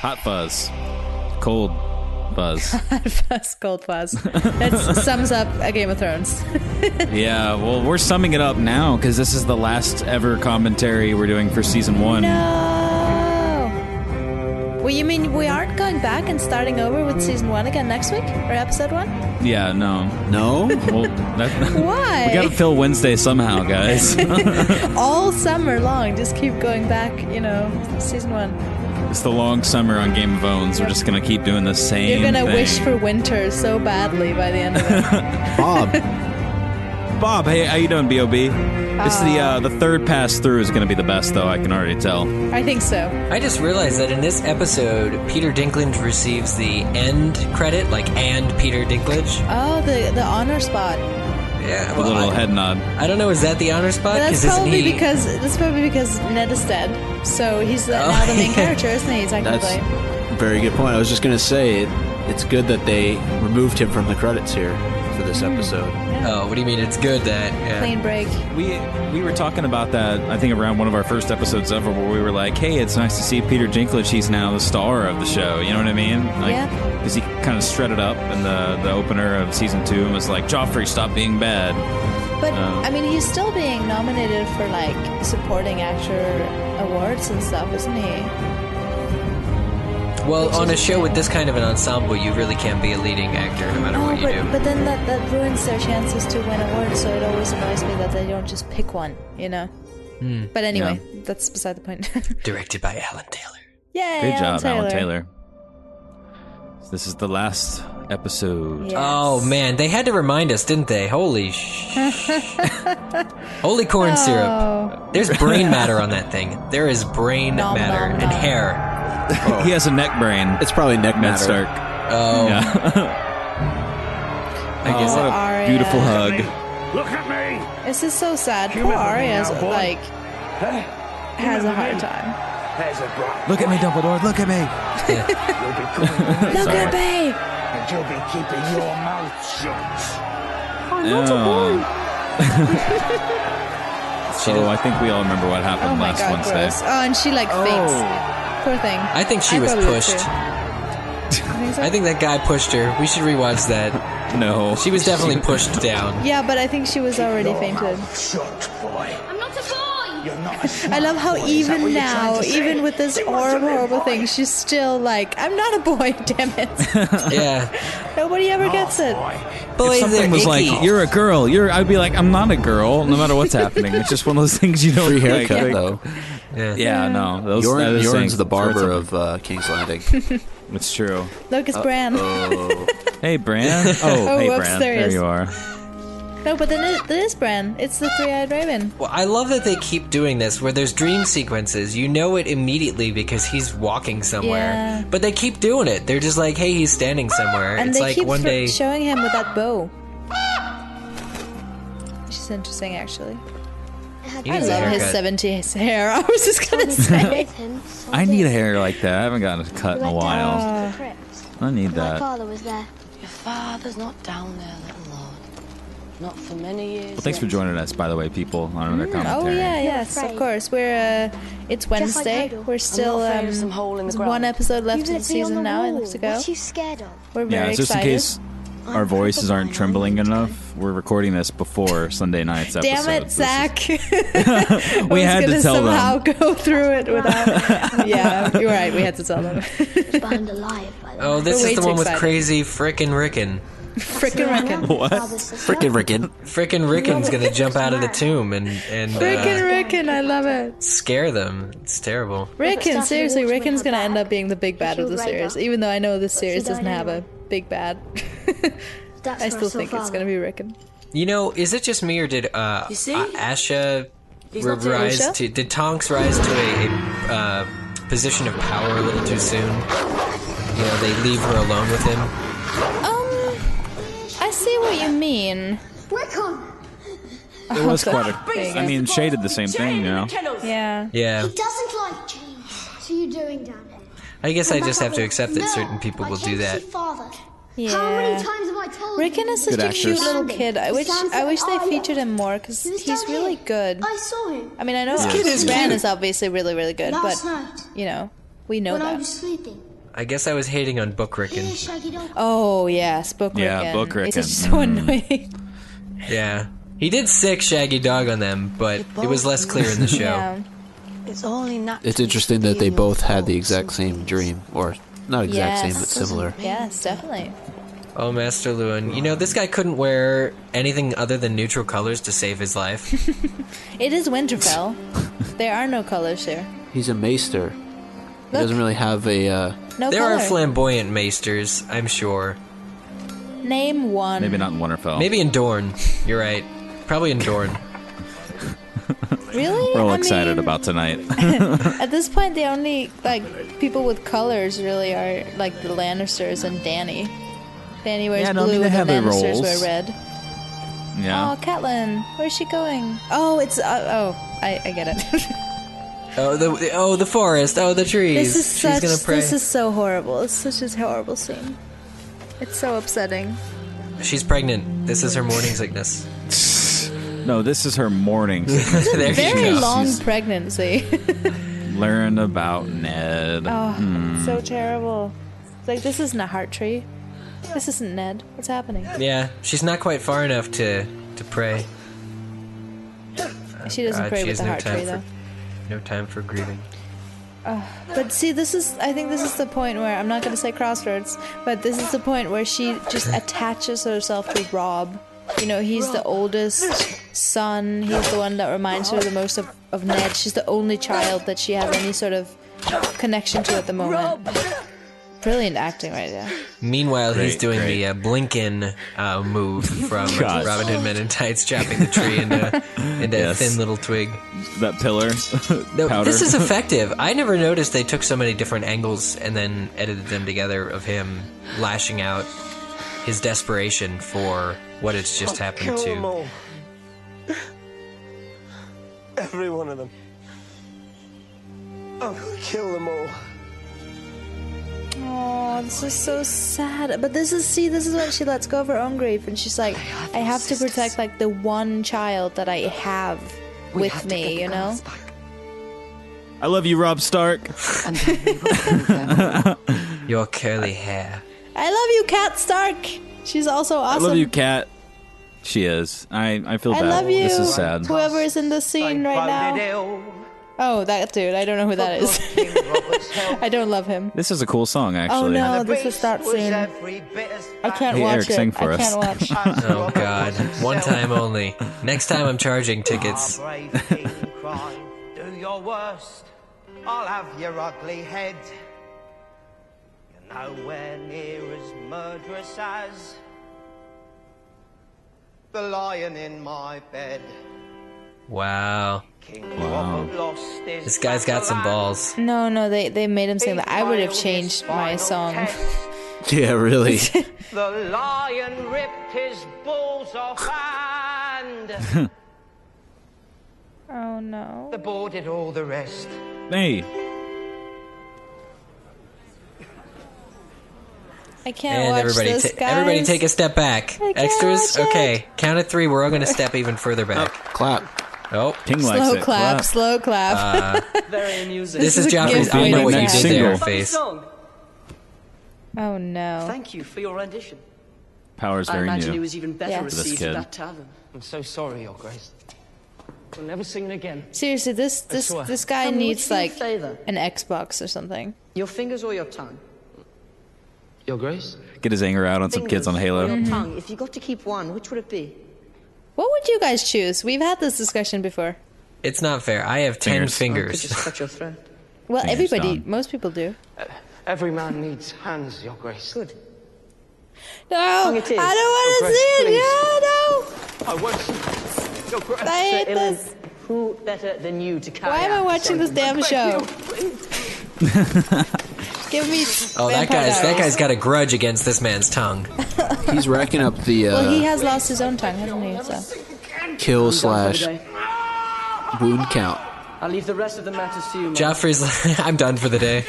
Hot fuzz. Cold fuzz. Fuzz, cold fuzz. That sums up a Game of Thrones. yeah, well, we're summing it up now because this is the last ever commentary we're doing for season one. No. Well, you mean we aren't going back and starting over with season one again next week or episode one? Yeah, no. No? Well, that, Why? we gotta fill Wednesday somehow, guys. All summer long, just keep going back. You know, season one. It's the long summer on Game of Owns. We're just gonna keep doing the same. You're gonna thing. wish for winter so badly by the end of it. Bob. Bob. Hey, how you doing, Bob? It's the uh, the third pass through is gonna be the best, though. I can already tell. I think so. I just realized that in this episode, Peter Dinklage receives the end credit, like and Peter Dinklage. Oh, the the honor spot. Yeah, A little I, head nod. I don't know. Is that the honor spot? But that's 'Cause isn't probably he- because that's probably because Ned is dead. So he's the, now the main yeah. Oh. character, isn't he? Technically. That's a very good point. I was just going to say, it, it's good that they removed him from the credits here for this mm-hmm. episode. Oh, what do you mean? It's good that. Yeah. Clean break. We we were talking about that. I think around one of our first episodes ever, where we were like, "Hey, it's nice to see Peter Dinklage. He's now the star of the show." You know what I mean? Like, Yeah. Because he kind of strutted up in the the opener of season two and was like, "Joffrey, stop being bad." But Uh, I mean, he's still being nominated for like supporting actor awards and stuff, isn't he? Well, Which on a show with this kind of an ensemble, you really can't be a leading actor no matter Oh, what you but do. but then that that ruins their chances to win awards. So it always annoys me that they don't just pick one. You know. Hmm. But anyway, that's beside the point. Directed by Alan Taylor. Yay! Great Alan job, Alan Taylor. This is the last episode. Yes. Oh man, they had to remind us, didn't they? Holy sh! Holy corn oh. syrup. Oh. There's brain matter on that thing. There is brain Nom, matter nom, and nom. hair. He has a neck brain. It's probably neck Ned matter. Stark. Oh, Yeah. I guess. Oh, what a Arya. beautiful hug. Look at me! This is so sad. Poor remember me Arya's like Huh? has a remember hard me? time. There's a Look at me, Dumbledore. Look at me. You'll be Look at me! and you'll be keeping your mouth shut. Oh, i'm not so I think we all remember what happened Oh my last god, Wednesday. gross. Oh, and she like faints. Oh. Poor thing. I think she I was pushed. think so? I think that guy pushed her. We should rewatch that. No. She was definitely pushed down. Yeah, but I think she was already fainted. Shut, boy. I'm not a boy! You're not a I love how boy, even what you're trying now, even with this You horrible, horrible thing, she's still like, I'm not a boy, damn it. Yeah. Nobody ever Oh, gets it. boy. Boys if something was icky. like, "You're a girl," you're, I'd be like, "I'm not a girl," no matter what's happening. It's just one of those things you don't Free like, haircut, like- though. Yeah. Yeah, no, those. Yorn, those Yorn's the barber of uh, King's Landing. It's true. Look, it's Bran. oh. Hey, Bran. Oh, Oh, hey, whoops, Bran. there he There is. you are. No, but then it, it is Bran. It's the three-eyed raven. Well, I love that they keep doing this where there's dream sequences. You know it immediately because he's walking somewhere. Yeah. But they keep doing it. They're just like, hey, he's standing somewhere. And it's they like keep one thro- day. showing him with that bow. Which is interesting, actually. He I needs a love his 70s hair. I was just gonna say. I need a hair like that. I haven't gotten a cut in a while. Uh, uh, I need that. My that. father was there. Your father's not down there, little lord. Not for many years. Well, thanks for joining us, by the way, people, on another commentary. Oh yeah, yes, of course. We're uh, it's Wednesday. Idol. We're still um, some hole in the there's one episode left You of the let on season the now. It wall. left to go. What are you scared of? We're very Yeah, just excited. in case our voices aren't trembling enough, we're recording this before Sunday night's episode. Damn it, This is- Zach! We had to gonna tell somehow them. go through it without. yeah, you're right. We had to tell them. Burned alive by the Oh, this We're is the too one with crazy frickin' Rickon. Frickin' Rickon. What? Frickin' Rickon. Frickin' Rickon's gonna jump out of the tomb and, and Frickin' uh, Rickon, I love it. scare them. It's terrible. Rickon, seriously, walks Rickon's gonna end up being the big bad of the series, even though I know this series doesn't have a big bad. I still think it's gonna be Rickon. You know, is it just me or did uh, You see? uh, Osha He's r- not dead. rise Osha? to did Tonks rise to a, a uh, position of power a little too soon? You know, they leave her alone with him. Um, I see what you mean. Rickon! It was quite There you a. go. I mean, Shay did the same thing, you know. Yeah. Yeah, He doesn't like change. So you doing down here? I guess I just have to accept that certain people will do that. Yeah. How many times have I told Rickon you? is such Good a cute actress. little kid. I wish I wish they featured him more because he's down really here. good. I saw him. I mean, I know kid is Bran is obviously really, really good, Last but night. you know, We know when I that. was sleeping. I guess I was hating on Book Here, Rickon. Oh yes, Book Yeah, Rickon. Book It's Rickon. just so Mm. annoying. Yeah. He did sick Shaggy Dog on them, but it was less clear in the show. Yeah. It's only not. It's interesting that they both had the exact same feelings. dream, or not exact same, but similar. Yes, definitely. Oh, Maester Luwin. You know, this guy couldn't wear anything other than neutral colors to save his life. It is Winterfell. there are no colors here. He's a maester. He Look. doesn't really have a. Uh, No there color. are flamboyant maesters, I'm sure. Name one. Maybe not in Winterfell. Maybe in Dorne. You're right. Probably in Dorne. Really? We're all I excited mean, about tonight. At this point, the only like people with colors really are like the Lannisters and Danny. Danny wears Yeah, no, I blue, mean, they and have the their Lannisters roles. wear red. yeah. Oh, Catelyn, where's she going? Oh, it's uh, oh, I, I get it. Oh, the, the oh the forest. Oh, the trees. this is She's such. gonna pray. This is so horrible. It's such a horrible scene. It's so upsetting. She's pregnant. This is her morning sickness. No, this is her morning. there you Very long She's- pregnancy. Learn about Ned. oh, Hmm. it's so terrible. It's like this isn't a heart tree. This isn't Ned. What's happening? Yeah, she's not quite far enough to to pray. She doesn't God, pray she with has the no heart time tree for though. No time for grieving. But see, this is, I think this is the point where, I'm not going to say crossroads, but this is the point where she just attaches herself to Robb. You know, he's the oldest son, he's the one that reminds her the most of, of Ned. She's the only child that she has any sort of connection to at the moment. Brilliant acting right there. Meanwhile, he's Great, doing great. the uh, Blinkin uh, move from God. Robin Hood Men in Tights, chopping the tree into into Yes. a thin little twig. That pillar. No, powder. this is effective. I never noticed they took so many different angles and then edited them together of him lashing out his desperation for what has just happened Kill them to. all. Every one of them. I'm gonna kill them all. Oh, this is so sad. But this is, see, this is when she lets go of her own grief and she's like, I have to protect, like, the one child that I have We with have me, you know? I love you, Robb Stark. and then we will find them. Your curly hair. I love you, Cat Stark. She's also awesome. I love you, Cat. She is. I, I feel I bad. love you. This is sad. Whoever is in the scene right now. Oh, that dude. I don't know who that is. I don't love him. This is a cool song, actually. Oh actually. no, this is that scene. I can't Hey, watch Eric, it. sing for I us. can't watch. Oh God! One time only. Next time I'm charging tickets. brave king cried, Do your worst, I'll have your ugly head. You're nowhere near as murderous as the lion in my bed. Wow. King Wow. Robert lost his This guy's got some balls. No, no, they they made him sing that. I would have changed my song. yeah, really. The lion ripped his balls off and Oh no. the boar did all the rest. Hey, I can't And watch everybody, this, ta- guys. everybody, take a step back. I can't Extras. watch it. Okay, count at three. We're all going to step even further oh, back. Clap. Oh, King likes slow it. clap, slow clap. Uh, very amusing. this is is a Joffrey's. I know what you did happen. there, face. oh no. Thank you for your rendition. Power's very new. I imagine new. it was even better Yeah. Received kid. at that tavern. I'm so sorry, Your Grace. We'll never sing it again. Seriously, this this this guy Tell needs which do you like favour? an Xbox or something. Your fingers or your tongue? Your Grace? Get his anger out on some kids on Fingers or Halo. your mm-hmm. tongue. If you got to keep one, which would it be? What would you guys choose? We've had this discussion before. It's not fair. I have ten Fingers. I could fingers. just cut your throat. Well, Fingers everybody, down. most people do. Uh, every man needs hands, Your Grace. Good. No, Tongue I don't want to see Grace, it. I won't. Your Grace. I hate Sir Ilyn, this. Who better than you to carry Why am I watching this damn show? Give me. Oh, that Vampire guy's that guy's got a grudge against this man's tongue. He's racking up the uh, Well, he has lost his own tongue, hasn't he? So. kill slash for the day. wound count. I'll leave the rest of the matters to you. Mom. Joffrey's. like, I'm done for the day.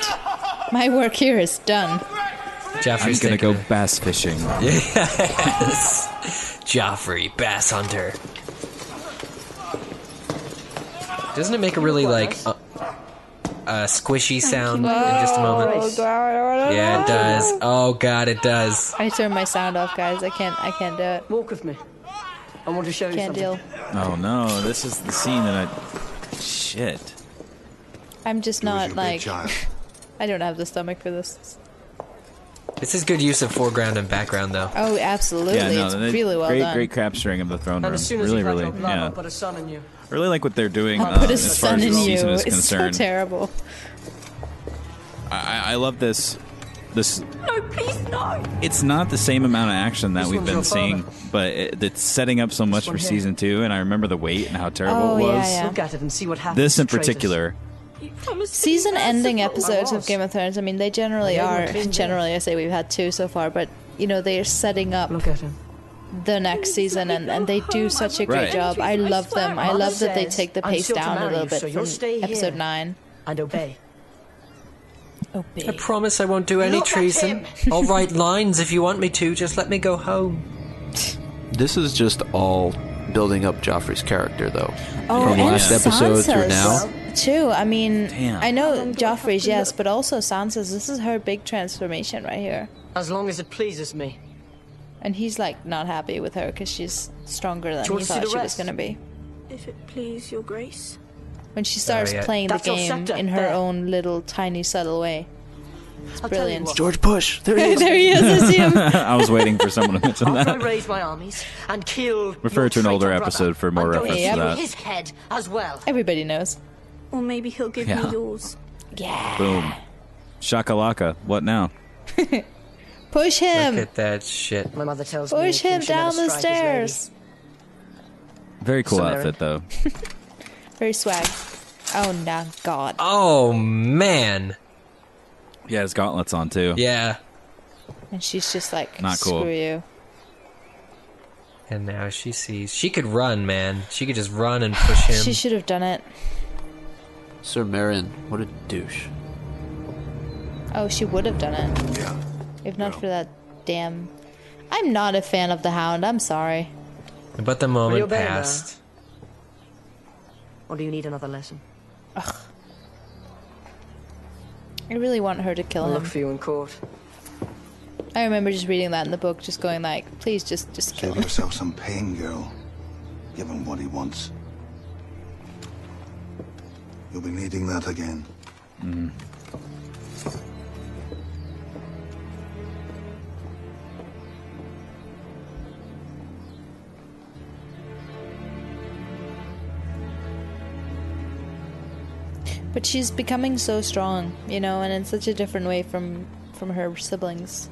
My work here is done. I'm gonna go thinking, bass fishing. Yes. Joffrey, bass hunter. Doesn't it make a really like uh, a squishy sound in just a moment. Oh god. Yeah, it does. Oh god, it does. I turned my sound off, guys. I can't. I can't do it. Walk with me. I want to show you Can't something. deal. Oh no, this is the scene that I. Shit. I'm just not like. I don't have the stomach for this. This is good use of foreground and background, though. Oh, absolutely. yeah, no, it's they- really well great, done. great capturing of the throne room. as soon as really, really, up yeah. I'll a son in you. I really like what they're doing. I'll uh, put a as far sun as in the you. season is It's so concerned. terrible. I, I love this. This No, please, no. it's not the same amount of action that This we've one's been your father. seeing, but it, it's setting up so much one for here. season two. And I remember the wait and how terrible Oh, it yeah, was. yeah. Look at it and see what happens. This in traitors. particular, You promised to be Season ending episodes of. Game of Thrones, I mean, they generally I are. never came Generally, I say we've had two so far, but, you know, they are setting up Look at him. The next season and, and they do such a great Right. job. I love them. I love that they take the pace down a little bit you'll from episode 9. And obey. Oh, I promise I won't do any Look treason. I'll write lines if you want me to. Just let me go home. This is just all building up Joffrey's character, though. Oh, From and last episode through now. Too. I mean, Damn. I know Joffrey's, yes, but also Sansa's. This is her big transformation right here. As long as it pleases me. And he's like not happy with her because she's stronger than Do he want to see thought she was going to be. If it please your grace. When she starts oh, yeah. playing the That's your game in her there. own little tiny subtle way. I'll brilliant. Tell. George Bush. There he is. there he is, I see him. I was waiting for someone to mention After I that. raise my armies and kill Refer your to an older brother, episode for more I'm reference to that. his head as well. Everybody knows. Or maybe he'll give Yeah. me yours. Yeah. Boom. Shakalaka. What now? Push him. Look at that shit. My mother tells me Push king him down the strike his lady. stairs. Very cool Samarin. outfit, though. Very swag. Oh, no, God. Oh man. Yeah, his gauntlets on too. Yeah. And she's just like, Not cool. screw you. And now she sees she could run, man. She could just run and push him. She should have done it. Sir Meryn, what a douche. Oh, she would have done it. Yeah. If not for that damn. I'm not a fan of the Hound. I'm sorry. but the moment obey now? passed. Or do you need another lesson? Ugh. I really want her to kill I'll him. look for you in court. I remember just reading that in the book, just going like, please, just, just kill Save him. yourself some pain, girl. Give him what he wants. You'll be needing that again. Mm. But she's becoming so strong, you know, and in such a different way from from her siblings.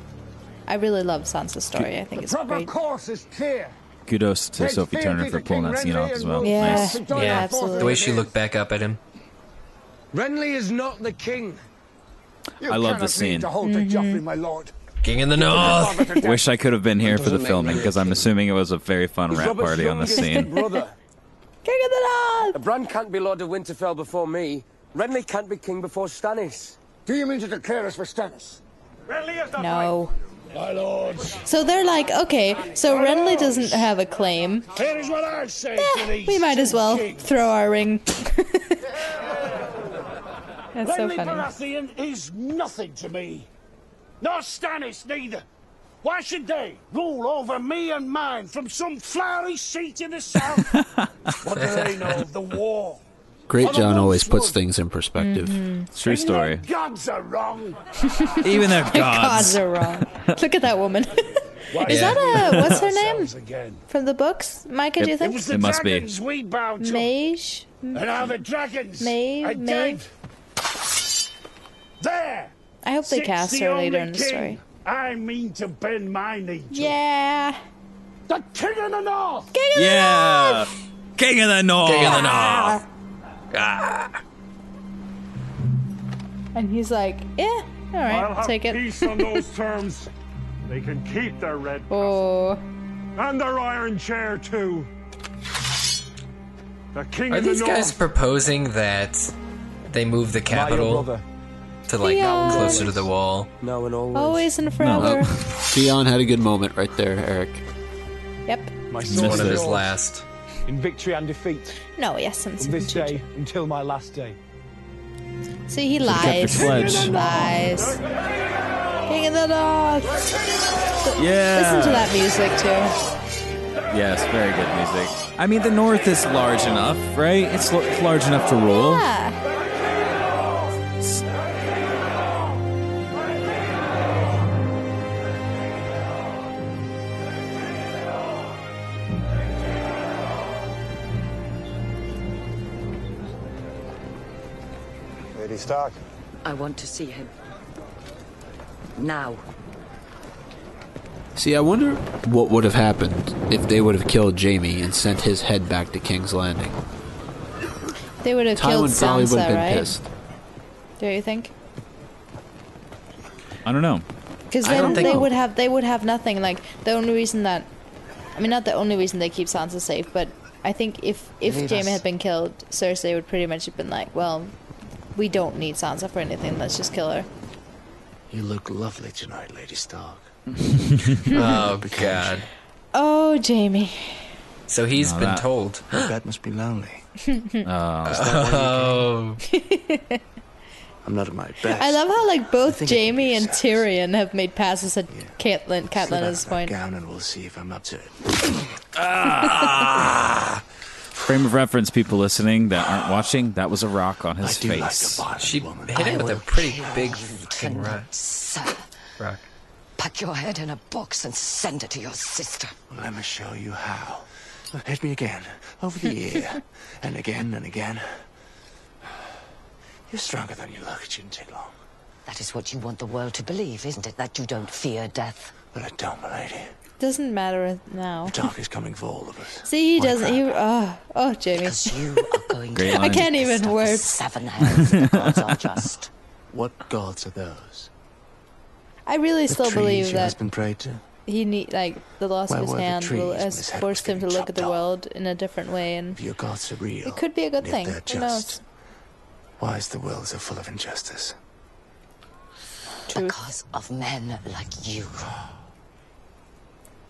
I really love Sansa's story. I think it's Proper great. course is clear. Kudos to Take Sophie Turner for pulling King that scene Renly off as well. Yeah. Nice. to Yeah, absolutely. The way she looked back up at him. Renly is not the king. You I love cannot this scene. leave The whole to Joffrey, my lord. King in the north. Wish I could have been here for the filming because I'm assuming it was a very fun He's rap party on the scene. brother. King of the North! A bran can't be Lord of Winterfell before me. Renly can't be king before Stannis. Do you mean to declare us for Stannis? Renly is the No. My lords, So they're like, okay, so Renly doesn't have a claim. here is what I say Eh, we might as well kings. throw our ring. That's so Renly funny. Baratheon is nothing to me. Nor Stannis neither. Why should they rule over me and mine from some flowery seat in the south? what do they know of the war? Great John always wolves puts things in perspective. Mm-hmm. True story. The gods are wrong. Even their Gods gods. are wrong. Look at that woman. Is Yeah. that a what's her name from the books? Micah, do you Yep. It think? was the It must be. dragons we bowed to. Mage? Mm. And now the dragons Maeve, are Maeve? dead. There. I hope they cast the her later only in the story. I mean to bend my knee to. Yeah. The king of the north. King of the Yeah. King of the North. King of the north. And he's like, yeah, all right, I'll I'll have take it. peace on those terms. They can keep their red Oh, and their iron chair too. The king Are of the these north. guys proposing that they move the Am I your capital to like Yeah. closer to the wall? Now and always. always and forever. Oh. Theon had a good moment right there, Eric. Yep. My Missed One sword of his yours. last. In victory and defeat. No, yes, and From this day until my last day. See, he Should've kept your lies. pledge. Lies. King of the North. Yeah. Listen to that music too. Yes, very good music. I mean, the North is large enough, right? It's large enough to rule. Yeah. Stark. I want to see him. Now. See, I wonder what would have happened if they would have killed Jaime and sent his head back to King's Landing. They would have killed Tywin probably would have been right? pissed. Do you think? I don't know. Because then think- they would have they would have nothing. Like the only reason that, I mean, not the only reason they keep Sansa safe, but I think if if Leave Jaime had been killed, Cersei would pretty much have been like, well, we don't need Sansa for anything. Let's just kill her. You look lovely tonight, Lady Stark. oh God. Oh, Jaime. So he's Now been that- told. I bet must be lonely. Oh. oh. I'm not at my best. I love how like both think I can Jaime and Tyrion have made passes at Catelyn. Catelyn Slip out at this that point. gown and we'll see if I'm up to it. Ah! Frame of reference, people listening that aren't watching, that was a rock on his do like face. She hit him with a pretty big fucking rock. Sir, rock. pack your head in a box and send it to your sister. Let me show you how. Hit me again, over the ear, and again and again. You're stronger than you look. It shouldn't take long. That is what you want the world to believe, isn't it? That you don't fear death. But I don't, milady. Doesn't matter now. The dark is coming for all of us. See, he doesn't. He oh oh Jaime. Because you are Great I line. can't even word. Seven heads, the gods are just. What gods are those? I really The still trees believe your that husband prayed to? he need like the loss Where of his hand will trees when has his forced him to look at the world in a different way, and If your gods are real, it could be a good and if thing. they're Who knows? just, why is the world so full of injustice? Because of men like you.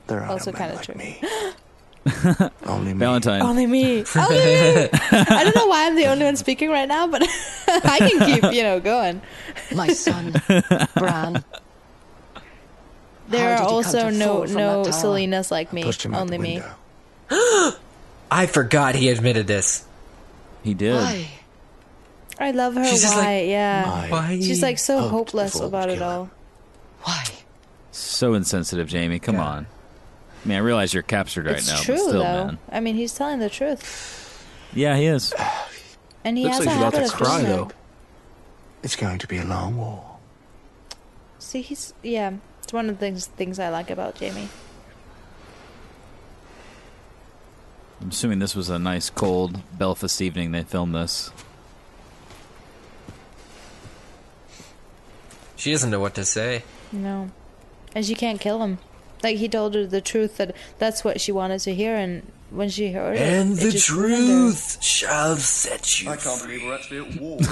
There are Also kind of like true. me. Only me. Valentine. Only me. Only me. I don't know why I'm the only one speaking right now, but I can keep you know going. My son, Bran. There are did you come also no fall no that? Selenas like me. pushed him out Only me. I forgot he admitted this. He did. Why? I love her. She's why? like, yeah. Why? She's like so hopeless about it all. Why? So insensitive, Jaime. Come on. I mean, I realize you're captured right it's now, true but still, though. man. I mean, he's telling the truth, Yeah, he is. and he Looks has like a he's about habit to of cry though. that. It's going to be a long war. See, he's yeah. It's one of the things things I like about Jaime. I'm assuming this was a nice, cold Belfast evening they filmed this. She doesn't know what to say. No, and she can't kill him. Like he told her the truth that that's what she wanted to hear, and when she heard it, And the just ruined her. truth shall set you I can't believe we're actually at war.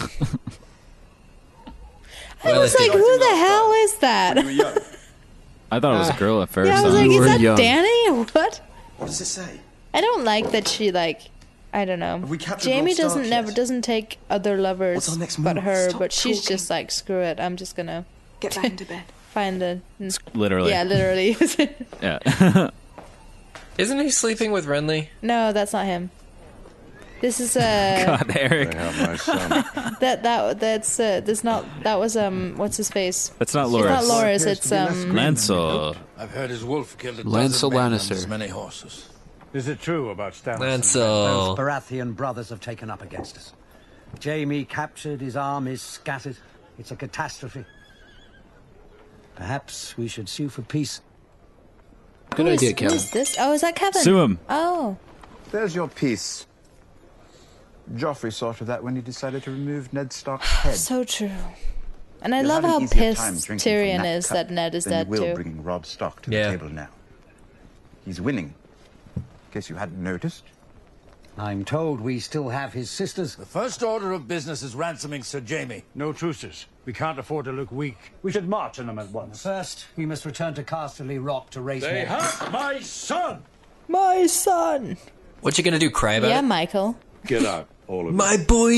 I Well, was like, who the hell is that? You were young. I thought it was a uh, girl at first. Yeah, I was huh? like, You is that young. Danny what? What does it say? I don't like that she like. I don't know. We Jaime doesn't yet? never doesn't take other lovers What's our next but her, Stop but she's talking. just like screw it. I'm just gonna Get back into bed. Find a Literally. yeah, literally. Yeah. Isn't he sleeping with Renly? no, that's not him. This is uh God, Eric. They have my son. that that that's uh this not that was um what's his face? That's not It's not Loras. Appears It's to be less um Lancel. I've heard his wolf killed a Lancel dozen men and Lannister. many horses. Is it true about Stannis? Those Lancel. Baratheon brothers have taken up against us. Jaime captured, his armies scattered. It's a catastrophe. Perhaps we should sue for peace. Good who is- idea, who Kevan. is this? Oh, is that Kevan? Sue him. Oh, There's your piece. Joffrey saw to that when he decided to remove Ned Stark's head. so true. And I You'll love have how an easier time pissed drinking from Tyrion that is cup that Ned is than dead you will too. bringing Robb Stark to Yeah. the table now. He's winning. In case you hadn't noticed. I'm told we still have his sisters. The first order of business is ransoming Sir Jaime. No truces. We can't afford to look weak. We should march on them at once. First, we must return to Casterly Rock to raise They more. have my son! My son. What you gonna do? Cry about Yeah, it? Michael. Get out, all of you. My boy.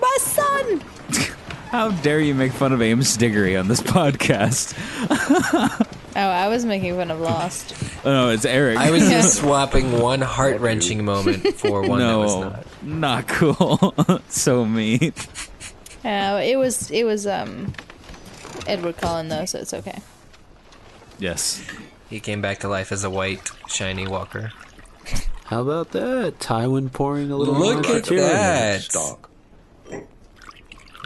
My son. How dare you make fun of Amos Diggory on this podcast? Oh, I was making fun of Lost. Oh, no, it's Eric. I was just swapping one heart wrenching moment for one no, that was not. not cool. so mean. Uh, it was it was um Edward Cullen though, so it's okay. Yes. He came back to life as a white, shiny walker. How about that? Tywin pouring a little Look wine at for Tyrion. that. Stock.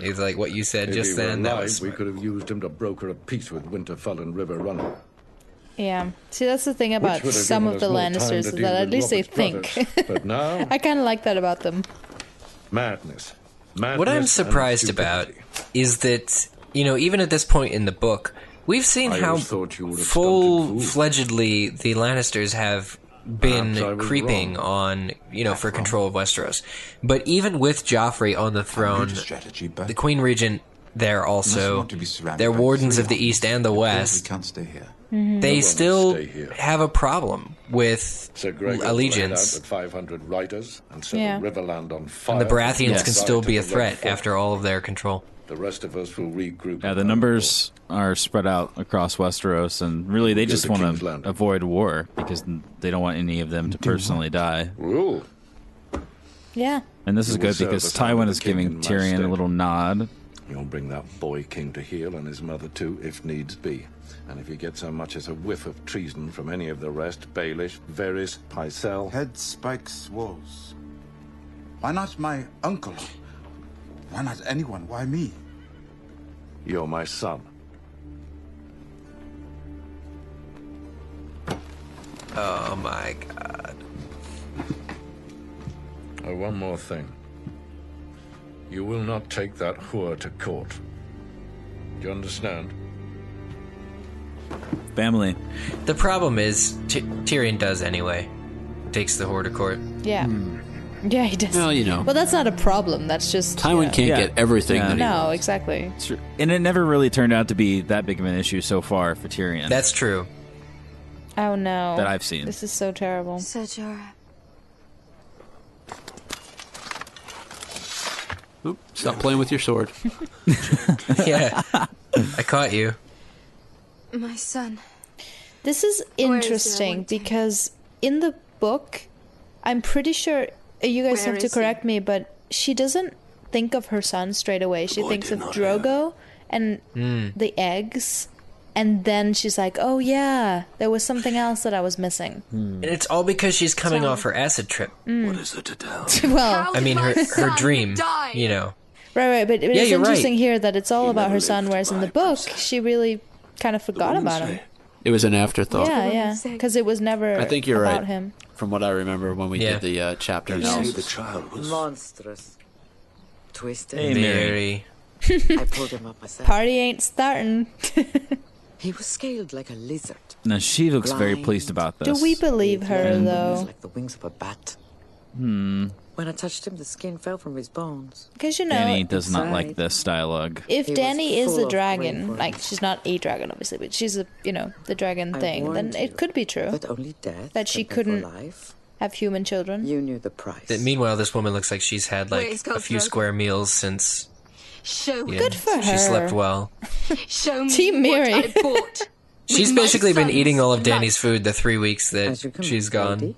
He's like what you said If just he were then. That alive, was we could have used him to broker a peace with Winterfell and Riverrun. Yeah. See, that's the thing about Which would have some of the us more time Lannisters is that at with least they Robert's think. brothers. But now, I kind of like that about them. madness. Madness What I'm surprised about is that, you know, even at this point in the book, we've seen I how always thought you were a full fledgedly the Lannisters have been Perhaps I was creeping on, you know, for control of Westeros. But even with Joffrey on the throne, the Queen Regent there also, want to be surrounded they're wardens of the. East and the West. We can't stay here. Mm-hmm. They No still have a problem with Sir Gregor allegiance. Out 500 riders and set Yeah. Riverland on fire. And the Baratheons from can still be a threat after all of their control. The rest of us will regroup. Yeah, the numbers are spread out across Westeros, and really they Go just want to Landing. avoid war because they don't want any of them to personally die. Rule. Yeah. And this You is good because Tywin is giving Tyrion a little nod. You'll bring that boy king to heel and his mother too, if needs be. And if you get so much as a whiff of treason from any of the rest, Baelish, Varys, Pycelle, Head spikes walls. Why not my uncle? Why not anyone? Why me? you're my son. Oh my god. Oh, one more thing. You will not take that whore to court. Do you understand? Family. The problem is Ty- Tyrion does anyway. Takes the whore to court. Yeah. Hmm. Yeah, he does. Well, you know. Well, that's not a problem. That's just Tywin you know. can't Yeah. get everything Yeah. that he No, wants. exactly. And it never really turned out to be that big of an issue so far for Tyrion. That's true. Oh no. That I've seen. This is so terrible. Sir Jorah. Oop, stop playing with your sword. yeah. I caught you. My son. This is Where is he? I interesting want to- because in the book, I'm pretty sure uh, you guys Where have to is he? correct me, but she doesn't think of her son straight away. She thinks of Drogo and Hmm. the eggs, and then she's like, "Oh yeah, there was something else that I was missing." And it's all because she's coming So- off her acid trip. What is there to tell? well, I mean, her her dream. You know. right, right, but, but Yeah, it's you're right. interesting here that it's all about her son, whereas in the book, she really kind of forgot about him. It was an afterthought. Yeah, yeah, because it was never. I think you're about right. him. From what I remember when we Yeah. did the uh, chapter You see, analysis. the child was Monstrous. Twisted. Hey, Mary. I pulled him up myself. Party ain't starting. He was scaled like a lizard. Now she looks very pleased about this. Do we believe her Wings though? like the wings of a bat. Hmm. When I touched him, the skin fell from his bones. Because you know, Danny does not like this dialogue. if He was Danny is full a of dragon, bravery. like she's not a dragon obviously, but she's a you know the dragon I thing, then warned it could be true That only death. that she can pay for couldn't Life. have human children. You knew the price. That meanwhile, this woman looks like she's had like Where's a few Khosrow? square meals since. Show Yeah, Good for She her. slept well. Show me Team Mary. what I bought. She's basically been eating all of life. Danny's food the three weeks that As you come, she's gone. lady.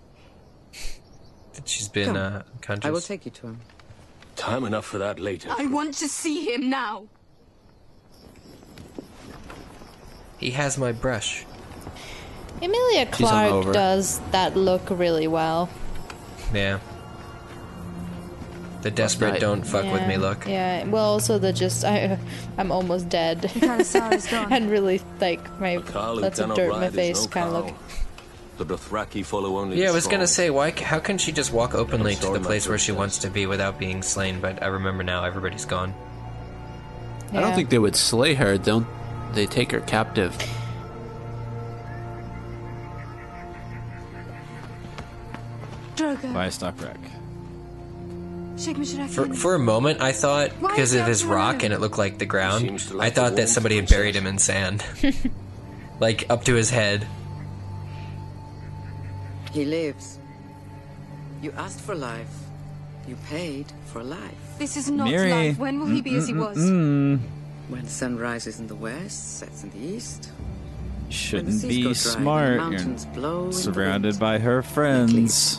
That she's been Come. uh, conscious. I will take you to him. Time enough for that later. I want to see him now. He has my brush. Emilia She's Clarke does that look really well. Yeah. The desperate don't fuck with me look. Yeah. Well, also the just I, I'm almost dead, kinda sorry he's gone. and really like my Carl who lots of dirt in my face kind of look. Carl. The Dothraki follow only Yeah, I the was gonna say, why? How can she just walk openly to the place where she is- wants to be without being slain? But I remember now, everybody's gone. I don't think they would slay her. Don't they take her captive? Drogo. By a stock wreck. Shake me, should I For for a moment, I thought because of his rock and it looked like the ground, seems to I thought that somebody had buried him in sand, like up to his head. He lives. You asked for life. You paid for life. This is not Mary. life. When will he be as he was? When the sun rises in the west, sets in the east. Shouldn't seas be dry, the smart. You're blow in the surrounded by her friends.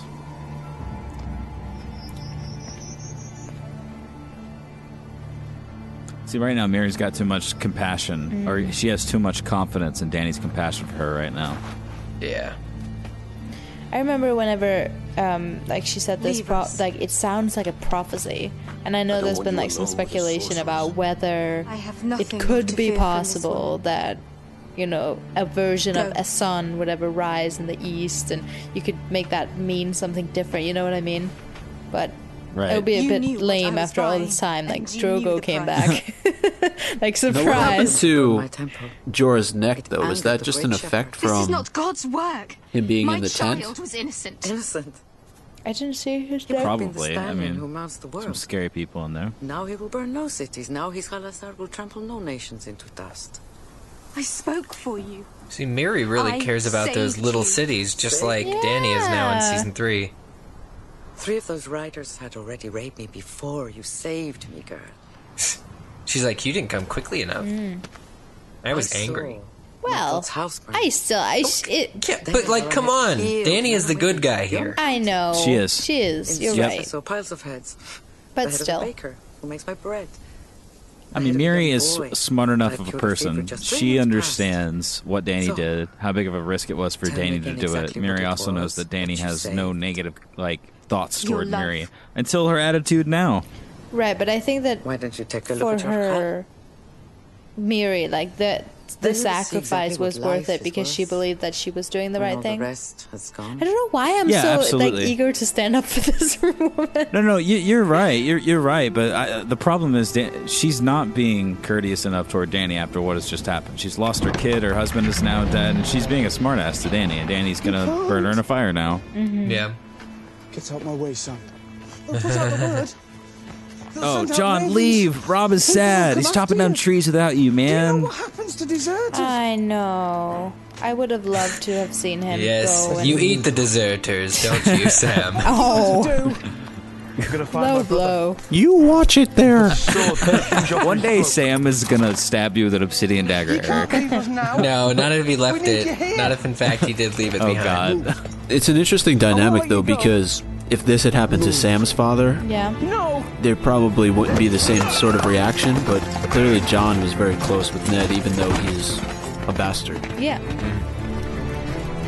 See, right now, Mary's got too much compassion, or Mm. she has too much confidence in Danny's compassion for her right now. Yeah. I remember whenever, um, like she said this, pro- like it sounds like a prophecy, and I know don't there's want been like some alone with the speculation about whether it could be fear from this possible that, you know, a version of Go. a sun would ever rise in the east, and you could make that mean something different. You know what I mean? But Right. it would be a You bit knew what I lame after all this time. Like and you knew Drogo came price. back, like Now, what happened surprise. to oh, My. Jorah's neck, though? Was angered that the just great an shepherd. effect This is not God's work. him being My in the child tent? was innocent. Innocent. I didn't see his He could death. have been the Probably. I mean, who mounts the Some world. scary people in there. Now he will burn no cities. Now his Khalasar will trample no nations into dust. I spoke for you. See, Mary really I cares about those little you. cities, just like Danny is now in season three. Three of those riders had already raped me before you saved me, girl. She's like, you didn't come quickly enough. Mm. I was I angry. Well, God's house burn. I still, I, sh- it, Yeah, but like, come on, Danny is the good guy here. I know. She is. She is. You're the streets, I right. So piles of heads. But the head still. of the baker who makes my bread. I mean, head of a Miri is smart enough of a cured of fever person. She months understands what Danny So- did, how big of a risk it was for Danny to again do it. exactly Miri what it also knows that Danny has no negative like thoughts Your toward love. Miri until her attitude now. Right, but I think that Why don't you take a for look at your her, Mary, like that, the Then you see sacrifice exactly was worth it it is because she believed that she was doing the when right thing. The rest has gone. I don't know why I'm Yeah, so like eager to stand up for this woman. No, no, you, you're right. You're you're right. But I, the problem is, Dan, she's not being courteous enough toward Danny after what has just happened. She's lost her kid. Her husband is now dead, and she's being a smartass to Danny. And Danny's gonna burn her in a fire now. Yeah. Get out my way, son. Put out the word. Oh, John, leave. Robb is sad. He's chopping down trees without you, man. What happens to deserters? I know. I would have loved to have seen him Yes, go. And, you eat the deserters, don't you, Sam? Oh, You're gonna find low my brother. blow. You watch it there. Sword perfumes your One day. Sam is gonna stab you with an obsidian dagger, Eric. Leave us now. No, not if he left need it. you here. Not if, in fact, he did leave it Oh behind. God. It's an interesting oh, dynamic, though, because if this had happened to Sam's father, Yeah. No! there probably wouldn't be the same sort of reaction. But clearly, John was very close with Ned, even though he's a bastard. Yeah.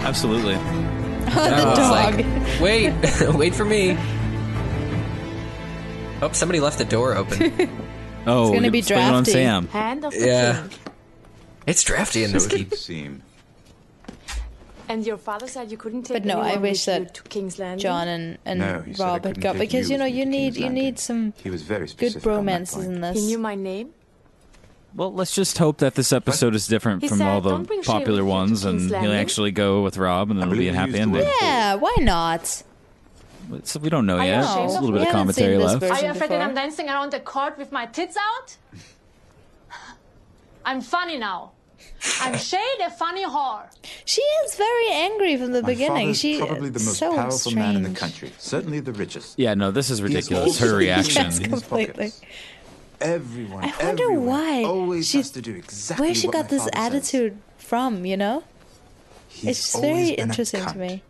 Absolutely. the Oh, it's dog. like, wait, wait for me. Oh, somebody left the door open. Oh, it's gonna be let's on drafty. Sam. Hand of the yeah. king. It's drafty in this keep. And your father said you couldn't take But no, I anyone wish with you that to King's Landing. John and, and No, he said I Robb had got because you you know you need you need some He was very good specific on that bromances point. in He knew my name. Well, let's just hope that this episode is different He from said, all the "Don't bring shame popular with you to ones, and he'll actually go with Robb, and then it'll be a happy he used the ending. Yeah, why not? So we don't know Are yet. ashamed There's a little bit of We haven't seen commentary left. Are you afraid that. I'm dancing around the court with my tits out? I'm funny now. I'm Shade, a funny whore. She is very angry from the My beginning. father's She probably the most so powerful strange. man in the country. Certainly the richest. Yeah, no, this is ridiculous. Her reaction. things in his Completely. Everyone, I wonder everyone why always she- has to do exactly Where she what got this father says. attitude from, you know? He's it's always very interesting to me.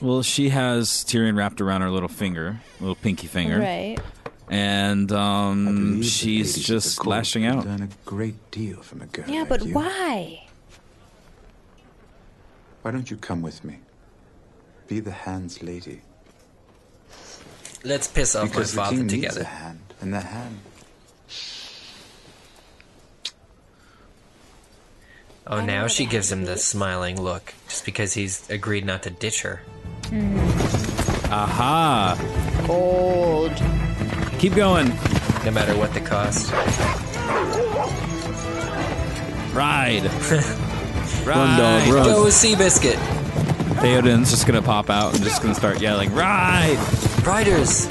Well, she has Tyrion wrapped around her little finger, little pinky finger, Right. and um, she's just the lashing out. Learn a great deal from a girl Yeah, like but you. why? Why don't you come with me? Be the hand's lady. Let's piss off because my the father king needs together. a hand, and the hand. Oh, now she gives him the smiling look just because he's agreed not to ditch her. Aha! Gold. Keep going. No matter what the cost. Ride. Run, dog, run. Go Seabiscuit. Theoden's just gonna pop out and just gonna start yelling, "Ride!" Riders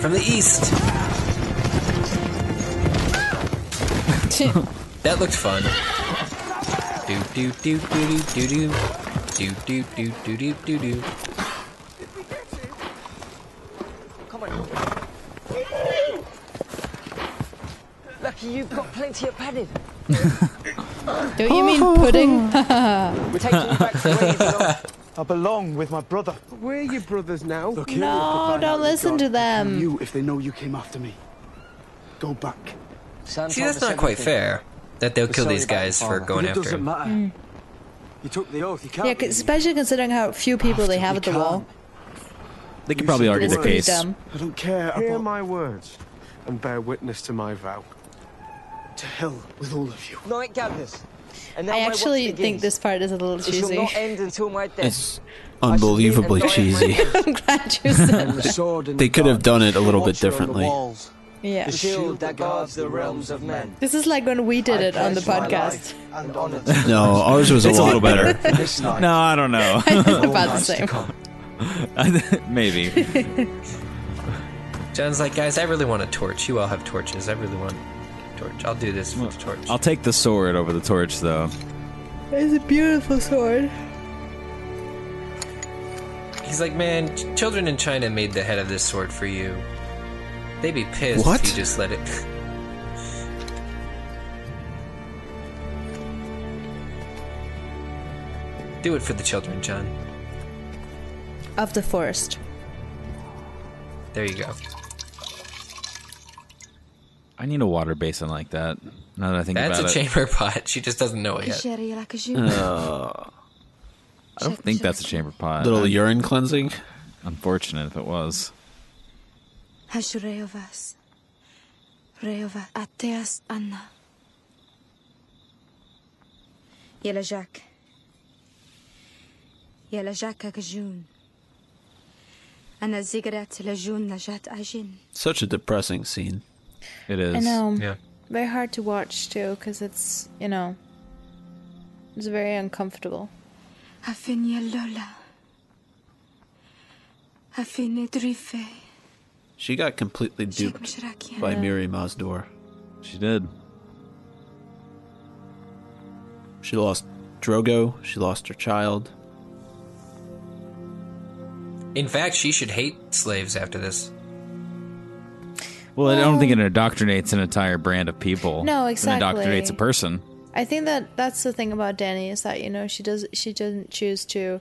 from the east. That looked fun. Do do do do do do do do do do do do do do. Come on. Lucky you've got plenty of padding. Don't you mean oh. pudding? We're taking you back to where you belong. I belong with my brother. Where we're your brothers now. Look no, don't listen to them. You, if they know you came after me, go back. See, that's not quite fair. That they'll kill these guys for going after him. Mm. You took the oath. You can't. Yeah, 'cause especially considering how few people they have at the wall. They could probably argue It's the case. dumb. I don't care Hear my words and bear witness to my vow. To hell with all of you. Night gathers. And now I actually think this part is a little cheesy. not end until my death. It's unbelievably I shall be cheesy. I'm glad you said The that. They could have done it a little bit Watcher on the differently. Walls. Yeah. The shield that guards the realms of men. This is like when we did I it on the podcast. life And honor to No, ours was a It's a lot little better. This. No, I don't know. About the same. Maybe. Jon's like, guys, I really want a torch. You all have torches. I really want a torch. I'll do this for the torch. I'll take the sword over the torch, though. It's a beautiful sword. He's like, man, ch- children in China made the head of this sword for you. They'd be pissed What? if you just let it. do it for the children, Jon. Of the forest. There you go. I need a water basin like that. Now that I think That's a about it. That's a chamber pot. She just doesn't know it yet. Uh, I don't think that's a chamber pot. Little urine cleansing. Unfortunate if it was. Hashureovas. Reova Ateas Anna. Yela Jacques. Yela Jacques Anna Zigarat Lajun Najat Ajin. Such a depressing scene. It is. I know. Yeah. Very hard to watch too, because it's you know, it's very uncomfortable. Afinia Lola. Afine Drife. She got completely duped by Mirri Maz Duur. She did. She lost Drogo. She lost her child. In fact, she should hate slaves after this. Well, I don't think it indoctrinates an entire brand of people. No, It exactly. indoctrinates a person. I think that that's the thing about Dany is that you know she does she doesn't choose to.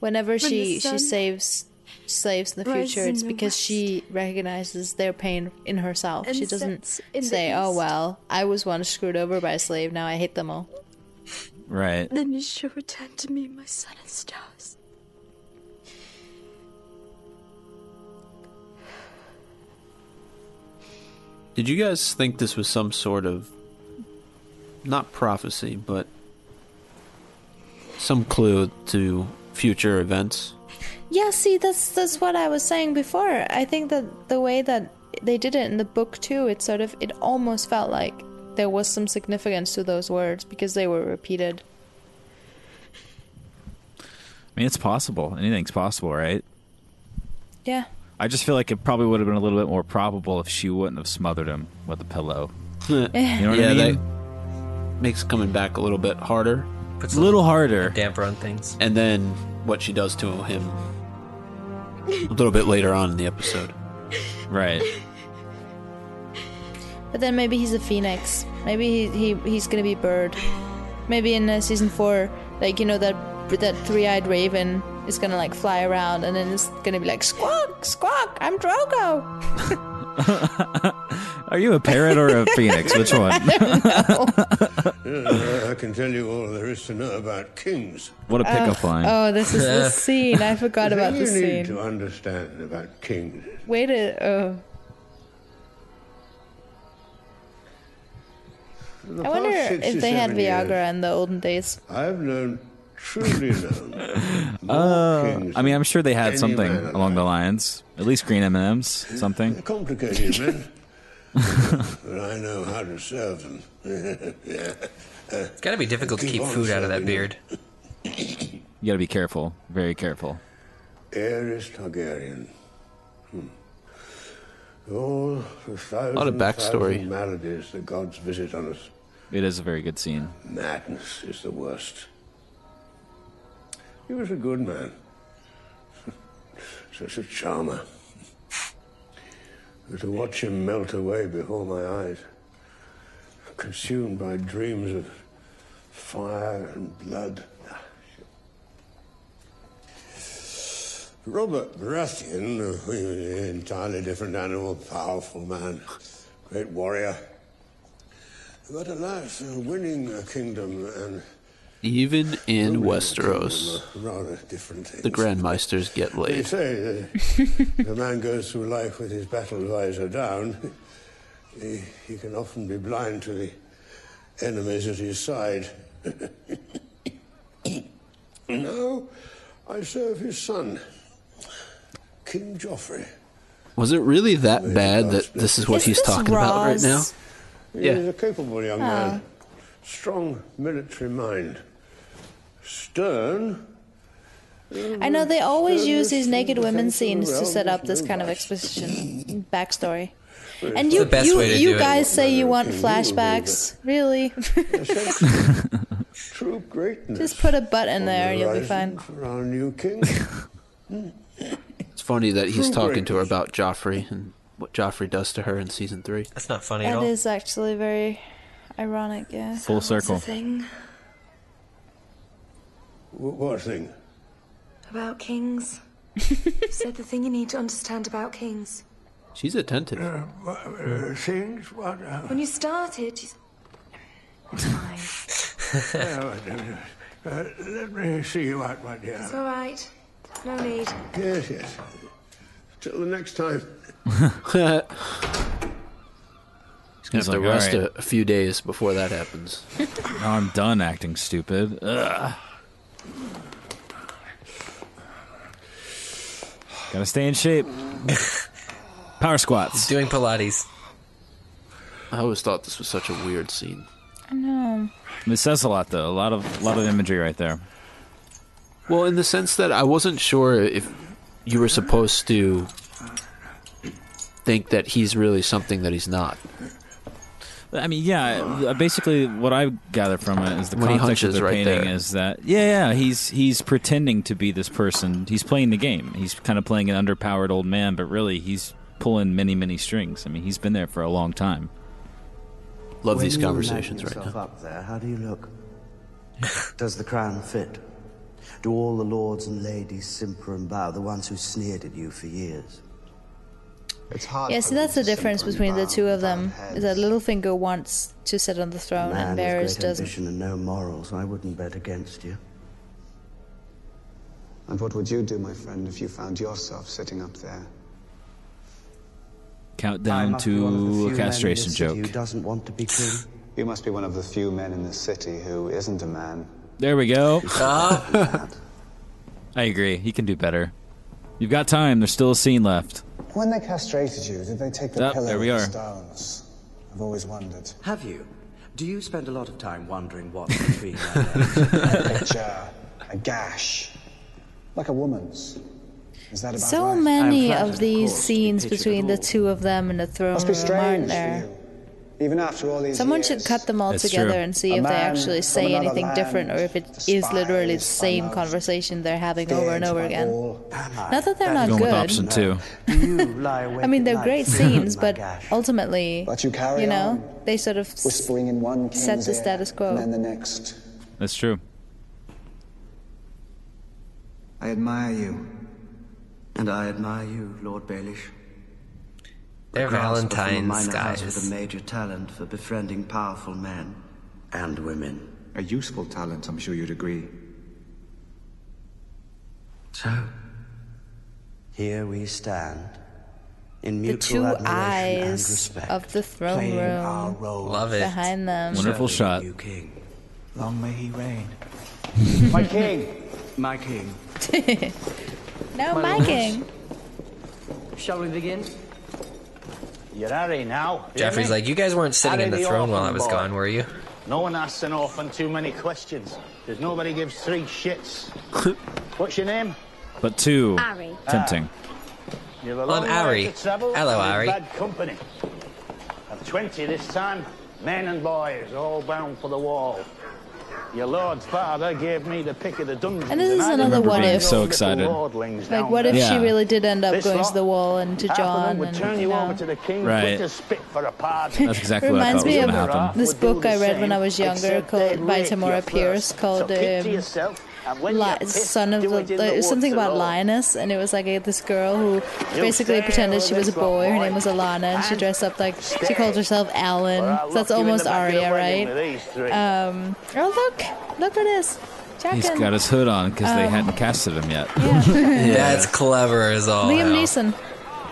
Whenever When she she saves slaves in the future, it's because she recognizes their pain in herself. and she doesn't sets in the say, "Oh well, I was once screwed over by a slave. Now I hate them all." Right. Then you shall return to me, my sun and stars. Did you guys think this was some sort of not prophecy, but some clue to future events? Yeah, see, that's that's what I was saying before. I think that the way that they did it in the book too, it sort of it almost felt like there was some significance to those words because they were repeated. I mean, it's possible. Anything's possible, right? Yeah. I just feel like it probably would have been a little bit more probable if she wouldn't have smothered him with a pillow. You know what yeah, I mean? that makes coming back a little bit harder. Puts a little harder. Damper on things. And then what she does to him a little bit later on in the episode. Right. But then maybe he's a phoenix. Maybe he, he he's gonna be bird. Maybe in uh, season four, like you know that that three-eyed raven is gonna like fly around, and then it's gonna be like squawk, squawk. I'm Drogo. Are you a parrot or a phoenix? Which one? I can tell you all there is to know about kings. What a pickup oh, line. Oh, this is the scene. I forgot The about thing the you need scene. to understand about kings. Wait a. Oh. For the I wonder past if they had 67 years, Viagra in the olden days. I've known, truly known, more Uh, kings I mean, I'm sure they had any something man alive. along the lines. At least green M&Ms, something. complicated men. but I know how to serve them. It's got to be difficult to keep food out of that beard. You got to be careful, very careful. Aerys Targaryen. Hmm. All the thousand, lot of backstory. maladies the gods visit on us. It is a very good scene. Madness is the worst. He was a good man. Such a charmer. To watch him melt away before my eyes, consumed by dreams of fire and blood. Robert Baratheon, he was an entirely different animal, powerful man, great warrior. But alas, winning a kingdom and Even in Westeros, rather different things. the Grand Maesters get They say that if a man goes through life with his battle visor down, he, he can often be blind to the enemies at his side. now, I serve his son, King Joffrey. Was it really that bad that this is what Is he's this talking about right now? He Yeah. is a capable young man, ah. strong military mind, stern. I know they always use these naked women scenes to set up this kind of exposition backstory. And you, the best you, way to you do it. guys say you want King, you will be flashbacks, really? True greatness. Just put a butt in there, on and you'll be fine. For our new king. It's funny that he's True talking to her about Joffrey and what Joffrey does to her in season three. That's not funny at all. That is actually very ironic, yeah. Full circle. thing Wh- What thing? about kings. you said the thing you need to understand about kings. She's attentive. Uh, uh, things? What? Uh, When you started, you... uh, uh, let me see you out, my dear. it's all right. No need. Yes, yes. Till the next time. He's gonna He's have to like, rest "All right." a, a few days before that happens. Now I'm done acting stupid. Ugh. Gotta stay in shape. Power squats. doing Pilates. I always thought this was such a weird scene. I know. It says a lot, though. A lot of, lot of imagery right there. Well, in the sense that I wasn't sure if you were supposed to think that he's really something that he's not. I mean, yeah. uh, Basically, what I gather from it is the When context of the right painting there. is that yeah, yeah, he's he's pretending to be this person. He's playing the game. He's kind of playing an underpowered old man, but really he's pulling many, many strings. I mean, he's been there for a long time. Love When these conversations imagine right yourself now. up there, how do you look? Does the crown fit? Do all the lords and ladies simper and bow, the ones who sneered at you for years? It's hard. Yeah, see, that's the difference between the two of them. Is that Littlefinger wants to sit on the throne, man and with Varys great doesn't. ambition and no morals. I wouldn't bet against you. And what would you do, my friend, if you found yourself sitting up there? I Countdown must be one of the few to men a in castration this city joke. Who doesn't want to be king? You must be one of the few men in this city who isn't a man. There we go. I agree. He can do better. You've got time. There's still a scene left. When they castrated you, did they take the Yep, pillow there we and are. stones? I've always wondered. Have you? Do you spend a lot of time wondering what between their a picture, a gash, like a woman's. Is that about So right? many of these scenes between the two of them in the throne Must be room, aren't strange for there? Someone years. should cut them all It's together true. and see A if they actually say anything land, different or if it is literally the same conversation they're having over and over again. Not that they're not Going with good. option two. I mean, they're great scenes, but ultimately, But you carry know, on, they sort of whispering in one set the ear, status and then quo. the next. That's true. I admire you. And I admire you, Lord Baelish. They're A grasp from a Valentine's minor house with a major talent for befriending powerful men and women. A useful talent, I'm sure you'd agree. So, here we stand, in The mutual two admiration and eyes respect, of the throne room Love it. behind them. Wonderful shot. You king. Long may he reign. My king! My king. no, My my king. Shall we begin? You're Harry now. hear Joffrey's me? like, you guys weren't sitting Harry in the the throne while I was boy. gone, were you? No one asks an orphan too many questions. Because nobody gives three shits. What's your name? But two. Harry. Tempting. Ah. You've a I'm long way Harry. to travel. Hello, and in Harry. Bad company. Of 20 this time. Men and boys, all bound for the wall. Your lord's father gave me the pick of the dungeons. And this is I another remember what if. so excited. Like, what if there. she really did end up This going to the wall and to half of them Jon would and turn you you know. over to the king Right. spit for a pardon. That's exactly what I Reminds thought was me going to of happen. this book I read when I was younger called by Tamora Pierce called so keep to um, yourself, and when Li- you're pissed, son of do the, it in like, the something about alone. Lioness, and it was like a, this girl who You basically pretended she was a boy. Her name was Alana, and she dressed up like she called herself Alan. So that's lock you in almost the back of the Arya, wedding right? with. Um, oh look, look at this. He's Jaqen. got his hood on because they Um, hadn't casted him yet. That's clever as all Liam hell. Neeson.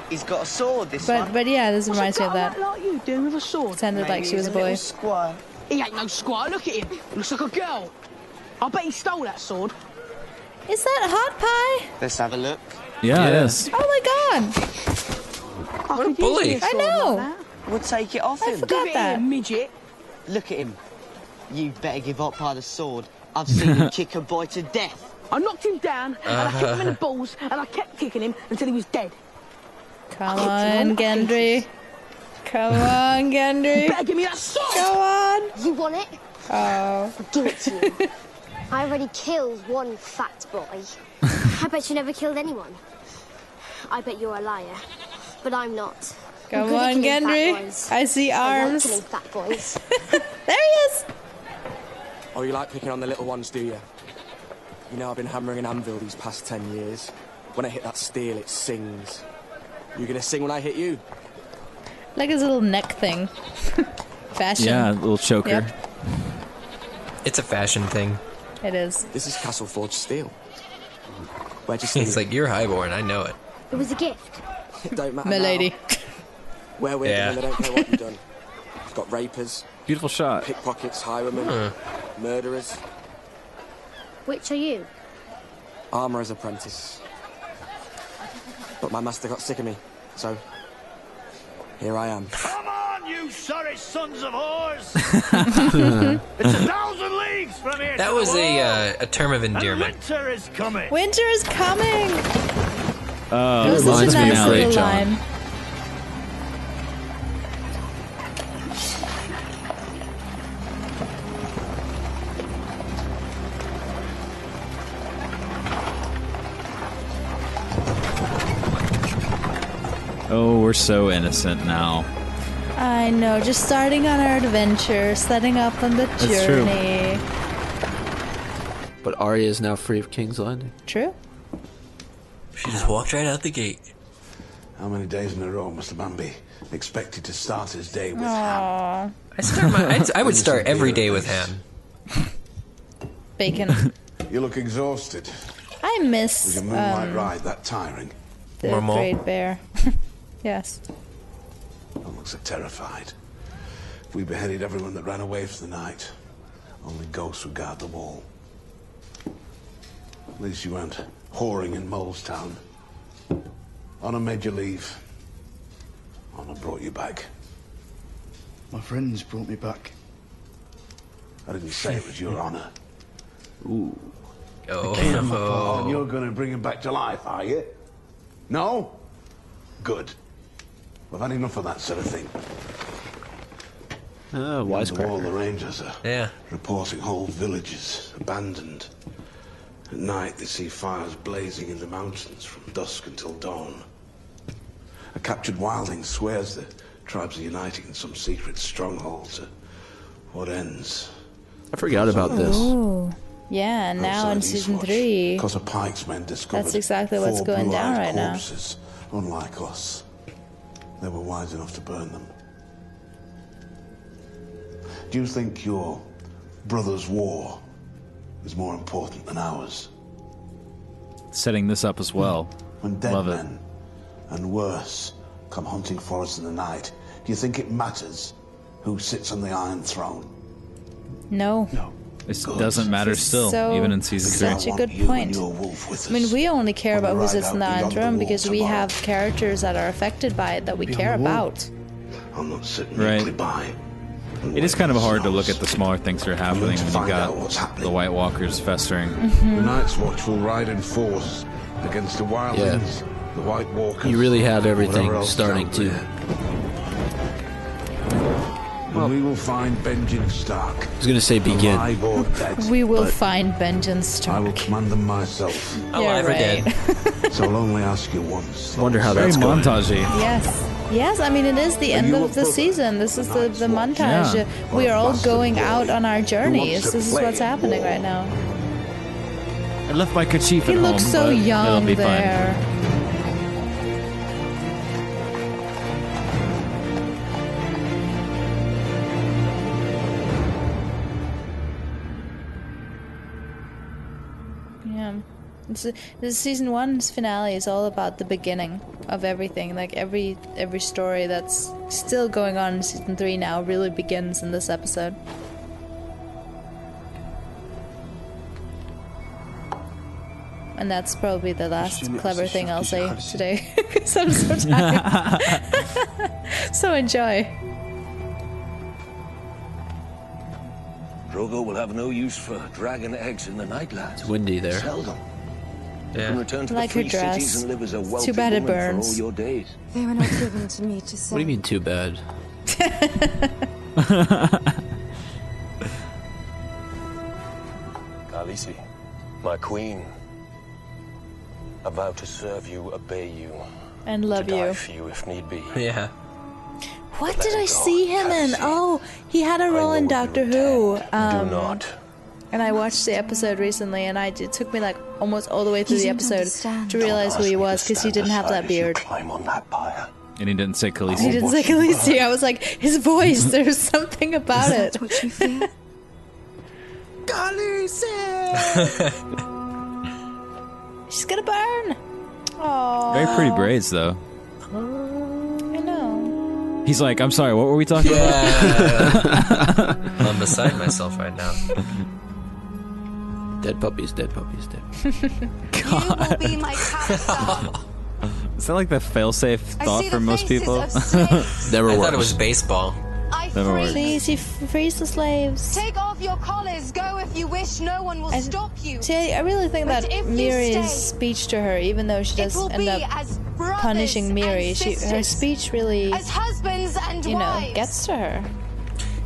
He's got a sword, this But one. but yeah, this reminds me a of guy that. Like, like you doing with a sword? Pretended like she was a boy. squire. He ain't no squire. Look at him. Looks like a girl. I bet he stole that sword. Is that a hot pie? Let's have a look. Yeah, it is. Oh my god! What a bully. I know. We'll take it off I him. forgot Give it that. here, midget. Look at him. You better give up by the sword. I've seen him kick a boy to death. I knocked him down, and I kicked him in the uh-huh. balls, and I kept kicking him until he was dead. Come I kicked him on, Gendry. Come on, Gendry. You better give me that sword. Go on. You want it? Oh. Give it to you. I already killed one fat boy. I bet you never killed anyone. I bet you're a liar. But I'm not. I'm Come on, Gendry. I see I like arms. killing fat boys. There he is. Oh, you like picking on the little ones, do you? You know, I've been hammering an anvil these past ten years. When I hit that steel, it sings. You're gonna sing when I hit you? Like his little neck thing. Fashion. Yeah, a little choker. Yep. It's a fashion thing. It is. This is Castle Forge steel. Where'd you He's steal like, you're highborn. I know it. It was a gift. it? Don't matter Milady. now. Where we're Yeah. yeah. they don't care what you've done. You've got rapers, Beautiful shot. pickpockets, highwaymen, Huh. murderers, Which are you? armourer's apprentice. But my master got sick of me, so here I am. Come on, you sorry sons of whores! it's a thousand leagues from here That to was the a uh, a term of and endearment. winter is coming. Winter is coming. Oh, It was such a nice now. little Jon. line. Oh, we're so innocent now. I know, just starting on our adventure, setting up on the That's true. journey. But Arya is now free of King's Landing. True. She just walked right out the gate. How many days in a row must a man be expected to start his day with ham? Aww. I start my. I'd, I would start every day with ham. Bacon. You look exhausted. I miss. Was miss your moonlight um, ride that tiring? the Normal. Great Bear. yes. Don't look so terrified. If we beheaded everyone that ran away for the night, only ghosts would guard the wall. At least you weren't whoring in Molestown. Honor made you leave. Honor brought you back. My friends brought me back. I didn't say it was your honor. Ooh. Oh, And you're going to bring him back to life, are you? No? Good. We've had enough of that sort of thing. Ah, oh, Wise wisecracker. all the rangers are yeah. reporting whole villages abandoned. At night, they see fires blazing in the mountains from dusk until dawn. A captured wildling swears the tribes are uniting in some secret stronghold to what ends. I forgot about this. Ooh. Yeah, and now in Outside season Eastwatch, three. Because of Pyke's men discovered That's exactly what's four going down blue-eyed right now. corpses, Unlike us, they were wise enough to burn them. Do you think your brother's war is more important than ours? Setting this up as well. When dead Love it. men and worse come hunting for us in the night, do you think it matters who sits on the Iron Throne? No. No. It doesn't matter still, So- even in season three. Such three. a good point. your wolf with I mean, we only care On about who ride sits in the out Iron Throne wall because we have characters that are affected by it that we Beyond care about. I'm not sitting Right. by. It is kind of hard to look at the smaller things that are happening when you've find out what's got the White Walkers festering. Mm-hmm. The Night's Watch will ride in force against the wildlings, the White Walkers. You really have everything starting out to there. And we will find Benjamin Stark. I was gonna say begin. Alive or dead. We will but find vengeance, I will command them myself. Yeah, Alive or right. dead. so I'll only ask you once. Wonder how that's going. montagey. Yes. Yes, I mean it is the Are end of the season. This is the, the montage. Yeah. We are all going out on our journeys. This is what's happening right now. I left my kerchief He at looks home, so but it'll young be fine. The season one's finale is all about the beginning of everything. Like every every story that's still going on in season three now really begins in this episode. And that's probably the last Assume it was clever thing I'll say to today because I'm so tired. so enjoy. Drogo will have no use for dragon eggs in the Nightlands. It's windy there. Sell them. You Yeah. can return to Like the her dress. cities and live as a It's wealthy too bad it woman for all burns. your days. They were not given to me to say. What do you mean too bad? Khaleesi, my queen, I vow to serve you, obey you, And love to die you. for you if need be. Yeah. What did I see him in? Oh, he had a role in Doctor Who. Um, Do not. And I watched the episode recently, and I it took me like almost all the way through the episode understand. to realize who he was because he didn't have that as you beard. Climb on that pyre. And he didn't say Khaleesi. He didn't say Khaleesi. I was like, his voice. There's something about it. That's what you fear. She's gonna burn. Oh. Very pretty braids, though. I know. He's like, I'm sorry, what were we talking about? I'm beside myself right now. Dead puppies, dead puppies, dead. You will be my captor. Is that like the failsafe I thought for the most faces people? of slaves. Never I works. thought it was baseball. I Never free. worked. Please, you f- freeze the slaves. Take off your collars. Go if you wish. No one will I- stop you. See, I really think But that Mirri's stay, speech to her, even though she does will end up as punishing Mirri, and she her speech really, as husbands and you know, wives. gets to her.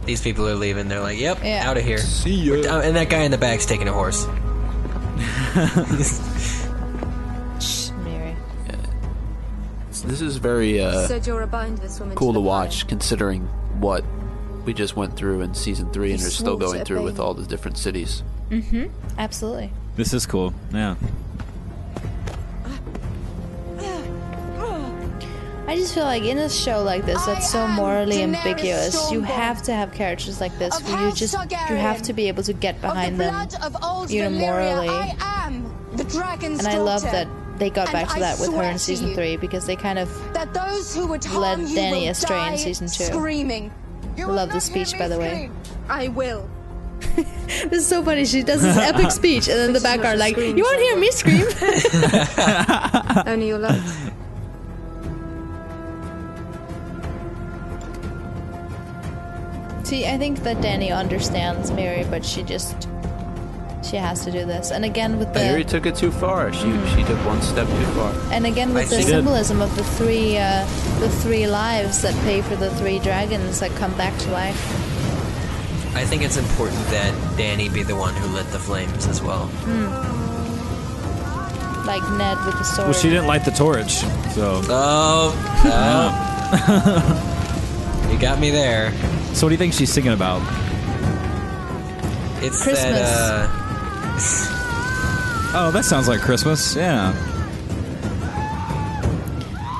These people are leaving. They're like, "Yep, Yeah. out of here." See ya. We're- oh, and that guy in the back's taking a horse. Shh, Mirri. This is very uh, so Jorah bound this woman cool to to the watch, considering what we just went through in season three, and He are still going through obey with all the different cities. Mm-hmm. Absolutely. This is cool. Yeah. I just feel like in a show like this that's so morally Daenerys ambiguous, you have to have characters like this of where you House just you have to be able to get behind of the them. of old you know, morally. I am the dragon's And I love daughter. that they got And back to I that with her in season you three because they kind of That those who would led harm you Dany will astray in season two. Screaming. You I love the speech, by the way. I will. this is so funny. She does this epic speech, and then the background like, "You won't hear me scream." Only your love. See, I think that Dany understands Mirri, but she just she has to do this. And again with Mirri took it too far. She she took one step too far. and again with I the think- symbolism of the three uh, the three lives that pay for the three dragons that come back to life. I think it's important that Dany be the one who lit the flames as well. Like Ned with the sword. Well, she didn't light the torch, so. Oh, you got me there. So, what do you think she's singing about? It's Christmas. that. Oh, that sounds like Christmas. Yeah.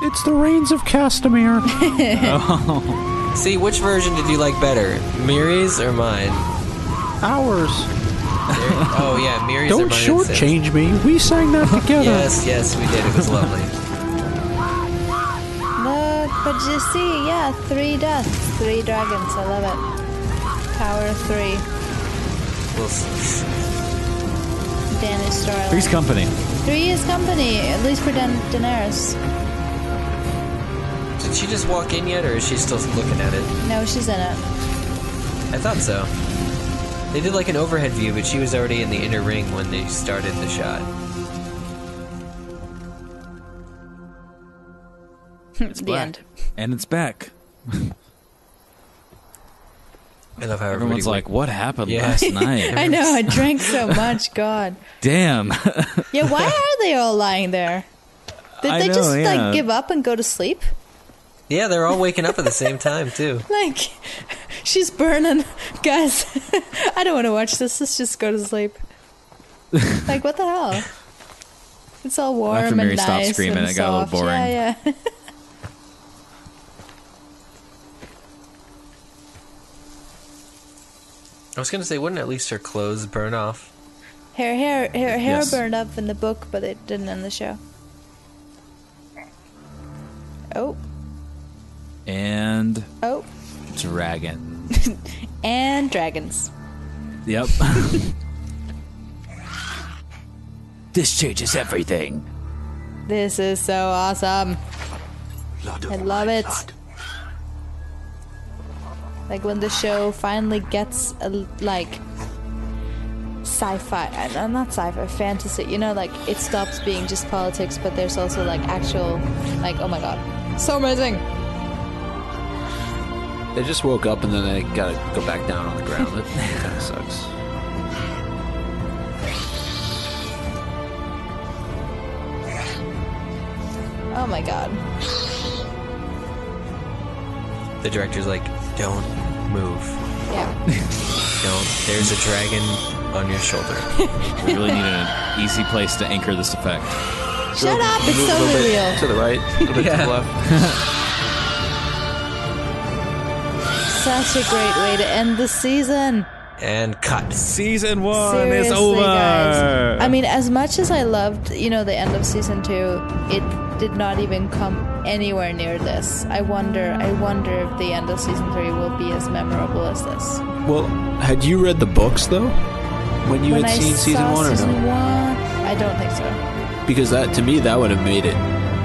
It's the rains of Castamere. Uh, see, which version did you like better, Mirri's or mine? Ours. oh yeah, Mirri's Don't mine. shortchange me. We sang that together. Yes, yes, we did. It was lovely. Look, but you see, yeah, three deaths, three dragons. I love it. Power of three. We'll s- Dany's story. Three's company. Three is company, at least for Dan- Daenerys. Did she just walk in yet, or is she still looking at it? No, she's in it. I thought so. They did like an overhead view, but she was already in the inner ring when they started the shot. the black. end. And it's back. I love how Everyone's everybody like, "What happened Yeah. last night?" I know. I drank so much. God. Damn. Yeah. Why are they all lying there? Did I they know, just yeah. like give up and go to sleep? Yeah, they're all waking up at the same time too. Like, she's burning. Guys, I don't want to watch this. Let's just go to sleep. like, what the hell? It's all warm After and Mirri nice stopped screaming, and it got a little soft. boring. Yeah, yeah. I was gonna say, wouldn't at least her clothes burn off? Her hair, her hair Yes. burned up in the book, but it didn't in the show. Oh, and oh, dragon. and dragons. Yep. this changes everything. This is so awesome. I love it. Like when the show finally gets a, like sci-fi, uh, not sci-fi, fantasy. You know, like it stops being just politics, but there's also like actual, like oh my god, so amazing. They just woke up and then they gotta go back down on the ground. It kind of sucks. Oh my god. The director's like, "Don't move. Yeah. Don't. There's a dragon on your shoulder." We really need an easy place to anchor this effect. Shut up! It's Move a little totally bit real. to the right, a little bit to the left. Such a great way to end the season. And cut. Season one Seriously, is over. guys. I mean, as much as I loved, you know, the end of season two, it did not even come anywhere near this. I wonder, I wonder if the end of season three will be as memorable as this. Well, had you read the books though when you when had I seen season one or season no? one, I don't think so. Because that to me that would have made it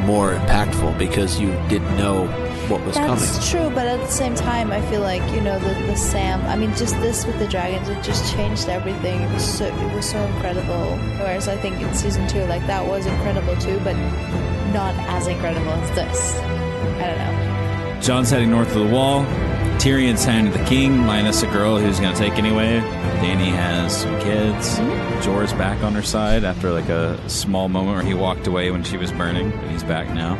more impactful because you didn't know what was coming. That's true, but at the same time, I feel like you know the, the Sam. I mean, just this with the dragons, it just changed everything. It was so it was so incredible. Whereas I think in season two, like that was incredible too, but not as incredible as this. I don't know. Jon's heading north of the wall. Tyrion's heading to the king, minus a girl who's going to take anyway. Dany has some kids. Jorah's back on her side after like a small moment where he walked away when she was burning, but he's back now.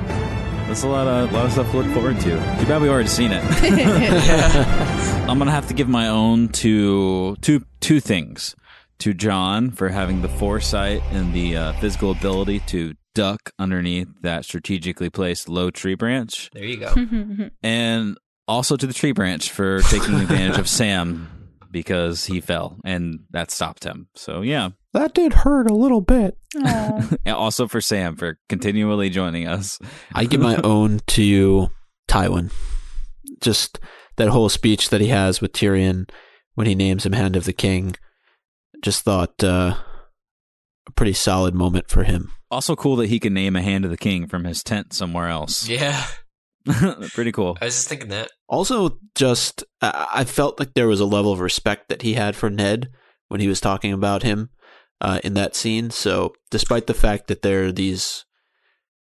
That's a lot of lot of stuff to look forward to. Too bad we've already seen it. I'm gonna have to give my own to two two things to Jon for having the foresight and the uh, physical ability to duck underneath that strategically placed low tree branch, There you go. and also to the tree branch for taking advantage of Sam because he fell and that stopped him. So yeah, That did hurt a little bit. and also for Sam for continually joining us. I give my own to Tywin. Just that whole speech that he has with Tyrion when he names him Hand of the King. Just thought uh, a pretty solid moment for him. Also cool that he can name a hand of the king from his tent somewhere else. Yeah, Pretty cool. I was just thinking that. Also, just I I felt like there was a level of respect that he had for Ned when he was talking about him uh, in that scene. So, despite the fact that there are these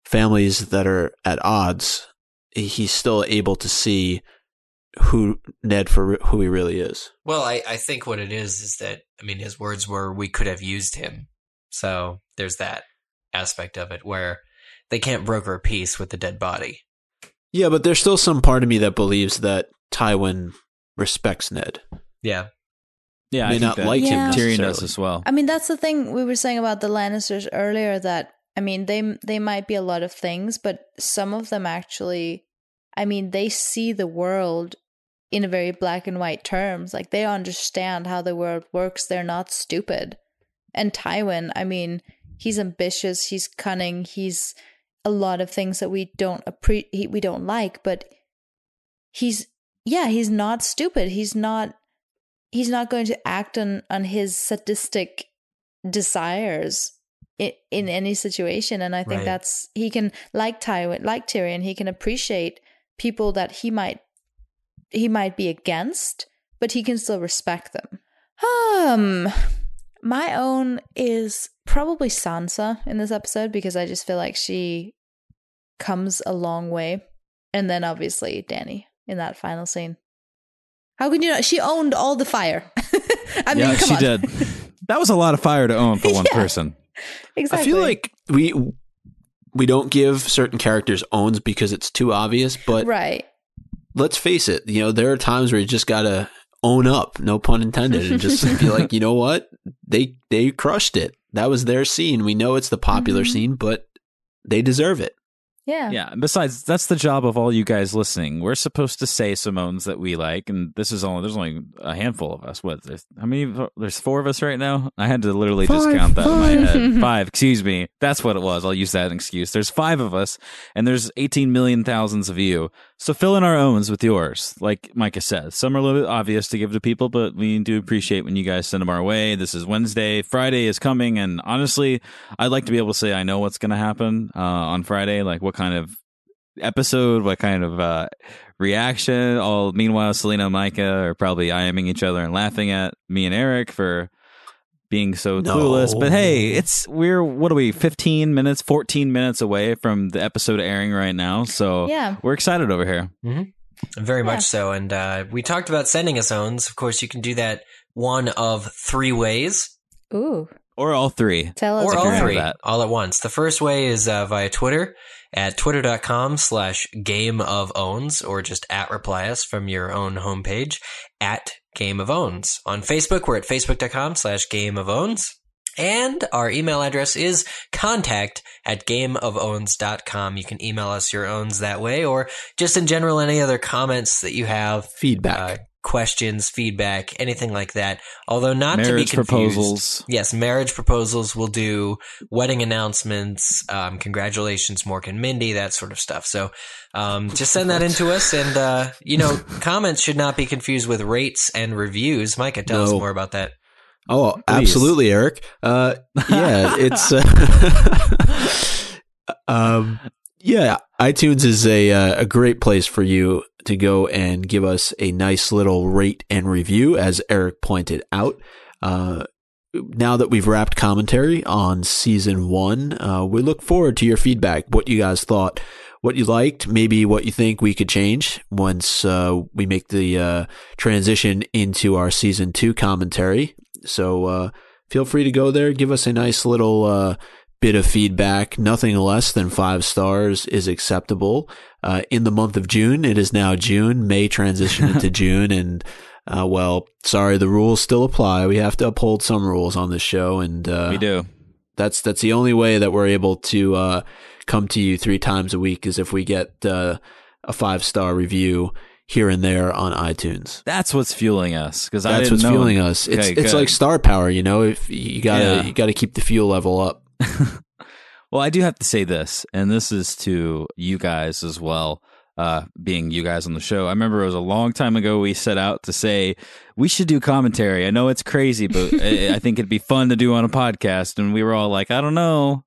families that are at odds, he's still able to see who Ned for who he really is. Well, I, I think what it is is that I mean his words were we could have used him. So there's that aspect of it where they can't broker a peace with the dead body. Yeah, but there's still some part of me that believes that Tywin respects Ned. Yeah. Yeah, May I not that like him Yeah. Tyrion does as well. I mean, that's the thing we were saying about the Lannisters earlier. That I mean, they they might be a lot of things, but some of them actually, I mean, they see the world in a very black and white terms. Like they understand how the world works. They're not stupid. And Tywin, I mean, he's ambitious. He's cunning. He's a lot of things that we don't appre- he, we don't like, but he's yeah, he's not stupid. He's not he's not going to act on on his sadistic desires in, in any situation and i think Right. that's he can like tywin like tyrion he can appreciate people that he might he might be against but he can still respect them um my own is probably sansa in this episode because i just feel like she comes a long way and then obviously danny in that final scene How could you not? She owned all the fire. I mean, yeah, she on. did. That was a lot of fire to own for one Yeah. person. Exactly. I feel like we we don't give certain characters owns because it's too obvious, but right. let's face it, you know, there are times where you just gotta own up, no pun intended, and just be like, you know what? They they crushed it. That was their scene. We know it's the popular Mhm. scene, but they deserve it. Yeah. Yeah. And besides, that's the job of all you guys listening. We're supposed to say Simone's that we like, and this is only there's only a handful of us. What? There's, how many? There's four of us right now. I had to literally just count that in my five. head. Five. Excuse me. That's what it was. I'll use that as an excuse. There's five of us, and there's 18 million thousands of you. So fill in our owns with yours. Like Micah said, some are a little bit obvious to give to people, but we do appreciate when you guys send them our way. This is Wednesday. Friday is coming, and honestly, I'd like to be able to say I know what's going to happen uh, on Friday. Like what kind of episode, what kind of uh, reaction. All meanwhile, Selena and Micah are probably IMing each other and laughing at me and Eric for being so No. clueless. But hey, it's we're what are we? Fifteen minutes, fourteen minutes away from the episode airing right now. So Yeah. we're excited over here. Mm-hmm. Very much so. And uh, we talked about sending us owns. Of course, you can do that one of three ways. Ooh. Or all three. Tell us or all three that. all at once. The first way is uh, via Twitter at twitter.com slash game of owns or just at reply us from your own homepage at game of owns. On Facebook, we're at facebook.com slash game of owns. And our email address is contact at gameofowns.com. You can email us your owns that way or just in general any other comments that you have. Feedback. Uh, questions, feedback, anything like that. Although not Marriage to be confused. proposals. Yes, marriage proposals. We'll do wedding announcements. Um, congratulations, Mork and Mindy, that sort of stuff. So, um, just send that into us. And, uh, you know, comments should not be confused with rates and reviews. Micah, tell us more about that. Oh, Please. absolutely, Eric. Uh, yeah, it's uh, um, yeah. iTunes is a uh, a great place for you to go and give us a nice little rate and review, as Eric pointed out. Uh, now that we've wrapped commentary on season one, uh, we look forward to your feedback. What you guys thought, what you liked, maybe what you think we could change once uh, we make the uh, transition into our season two commentary. So uh, feel free to go there, give us a nice little uh, bit of feedback. Nothing less than five stars is acceptable. Uh, in the month of June, it is now June. May transition into June, and uh, well, sorry, the rules still apply. We have to uphold some rules on this show, and uh, We do. that's that's the only way that we're able to uh, come to you three times a week is if we get uh, a five star review here and there on iTunes. That's what's fueling us. Because That's what's know- fueling us. It's Okay, it's good. like star power, you know. If you gotta Yeah. you gotta keep the fuel level up. Well, I do have to say this, and this is to you guys as well, uh, being you guys on the show. I remember it was a long time ago we set out to say we should do commentary. I know it's crazy, but I I think it'd be fun to do on a podcast. And we were all like, I don't know.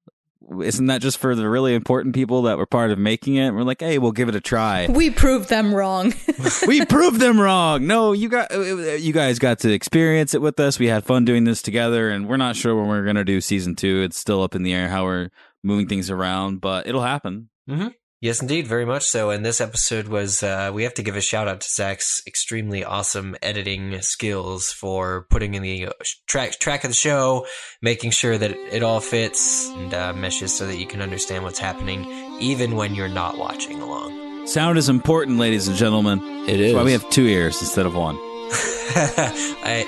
Isn't that just for the really important people that were part of making it? we're like, hey, we'll give it a try. We proved them wrong. we proved them wrong. No, you got you guys got to experience it with us. We had fun doing this together, and we're not sure when we're gonna do season two. It's still up in the air how we're moving things around, but it'll happen. Mm-hmm. Yes, indeed, very much so. And this episode was, uh, we have to give a shout out to Zach's extremely awesome editing skills for putting in the uh, track, track of the show, making sure that it all fits and uh, meshes so that you can understand what's happening, even when you're not watching along. Sound is important, ladies and gentlemen. It That's why we have two ears instead of one. I,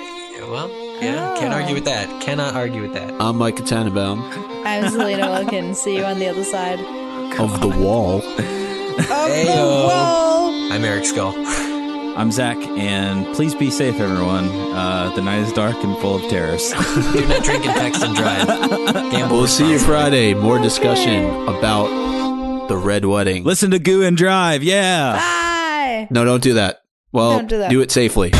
well, yeah, can't argue with that. Cannot argue with that. I'm Micah Tannenbaum I'm Selena Wilkins. See you on the other side. Of the wall. Heyo. I'm Eric Skull. I'm Zach, and please be safe, everyone. Uh, the night is dark and full of terrors. Do not drink and text and drive. Gamble We'll see you. Friday. More discussion about the red wedding. Listen to Goo and Drive, yeah. Bye. No, don't do that. Well, Don't do that. do it safely.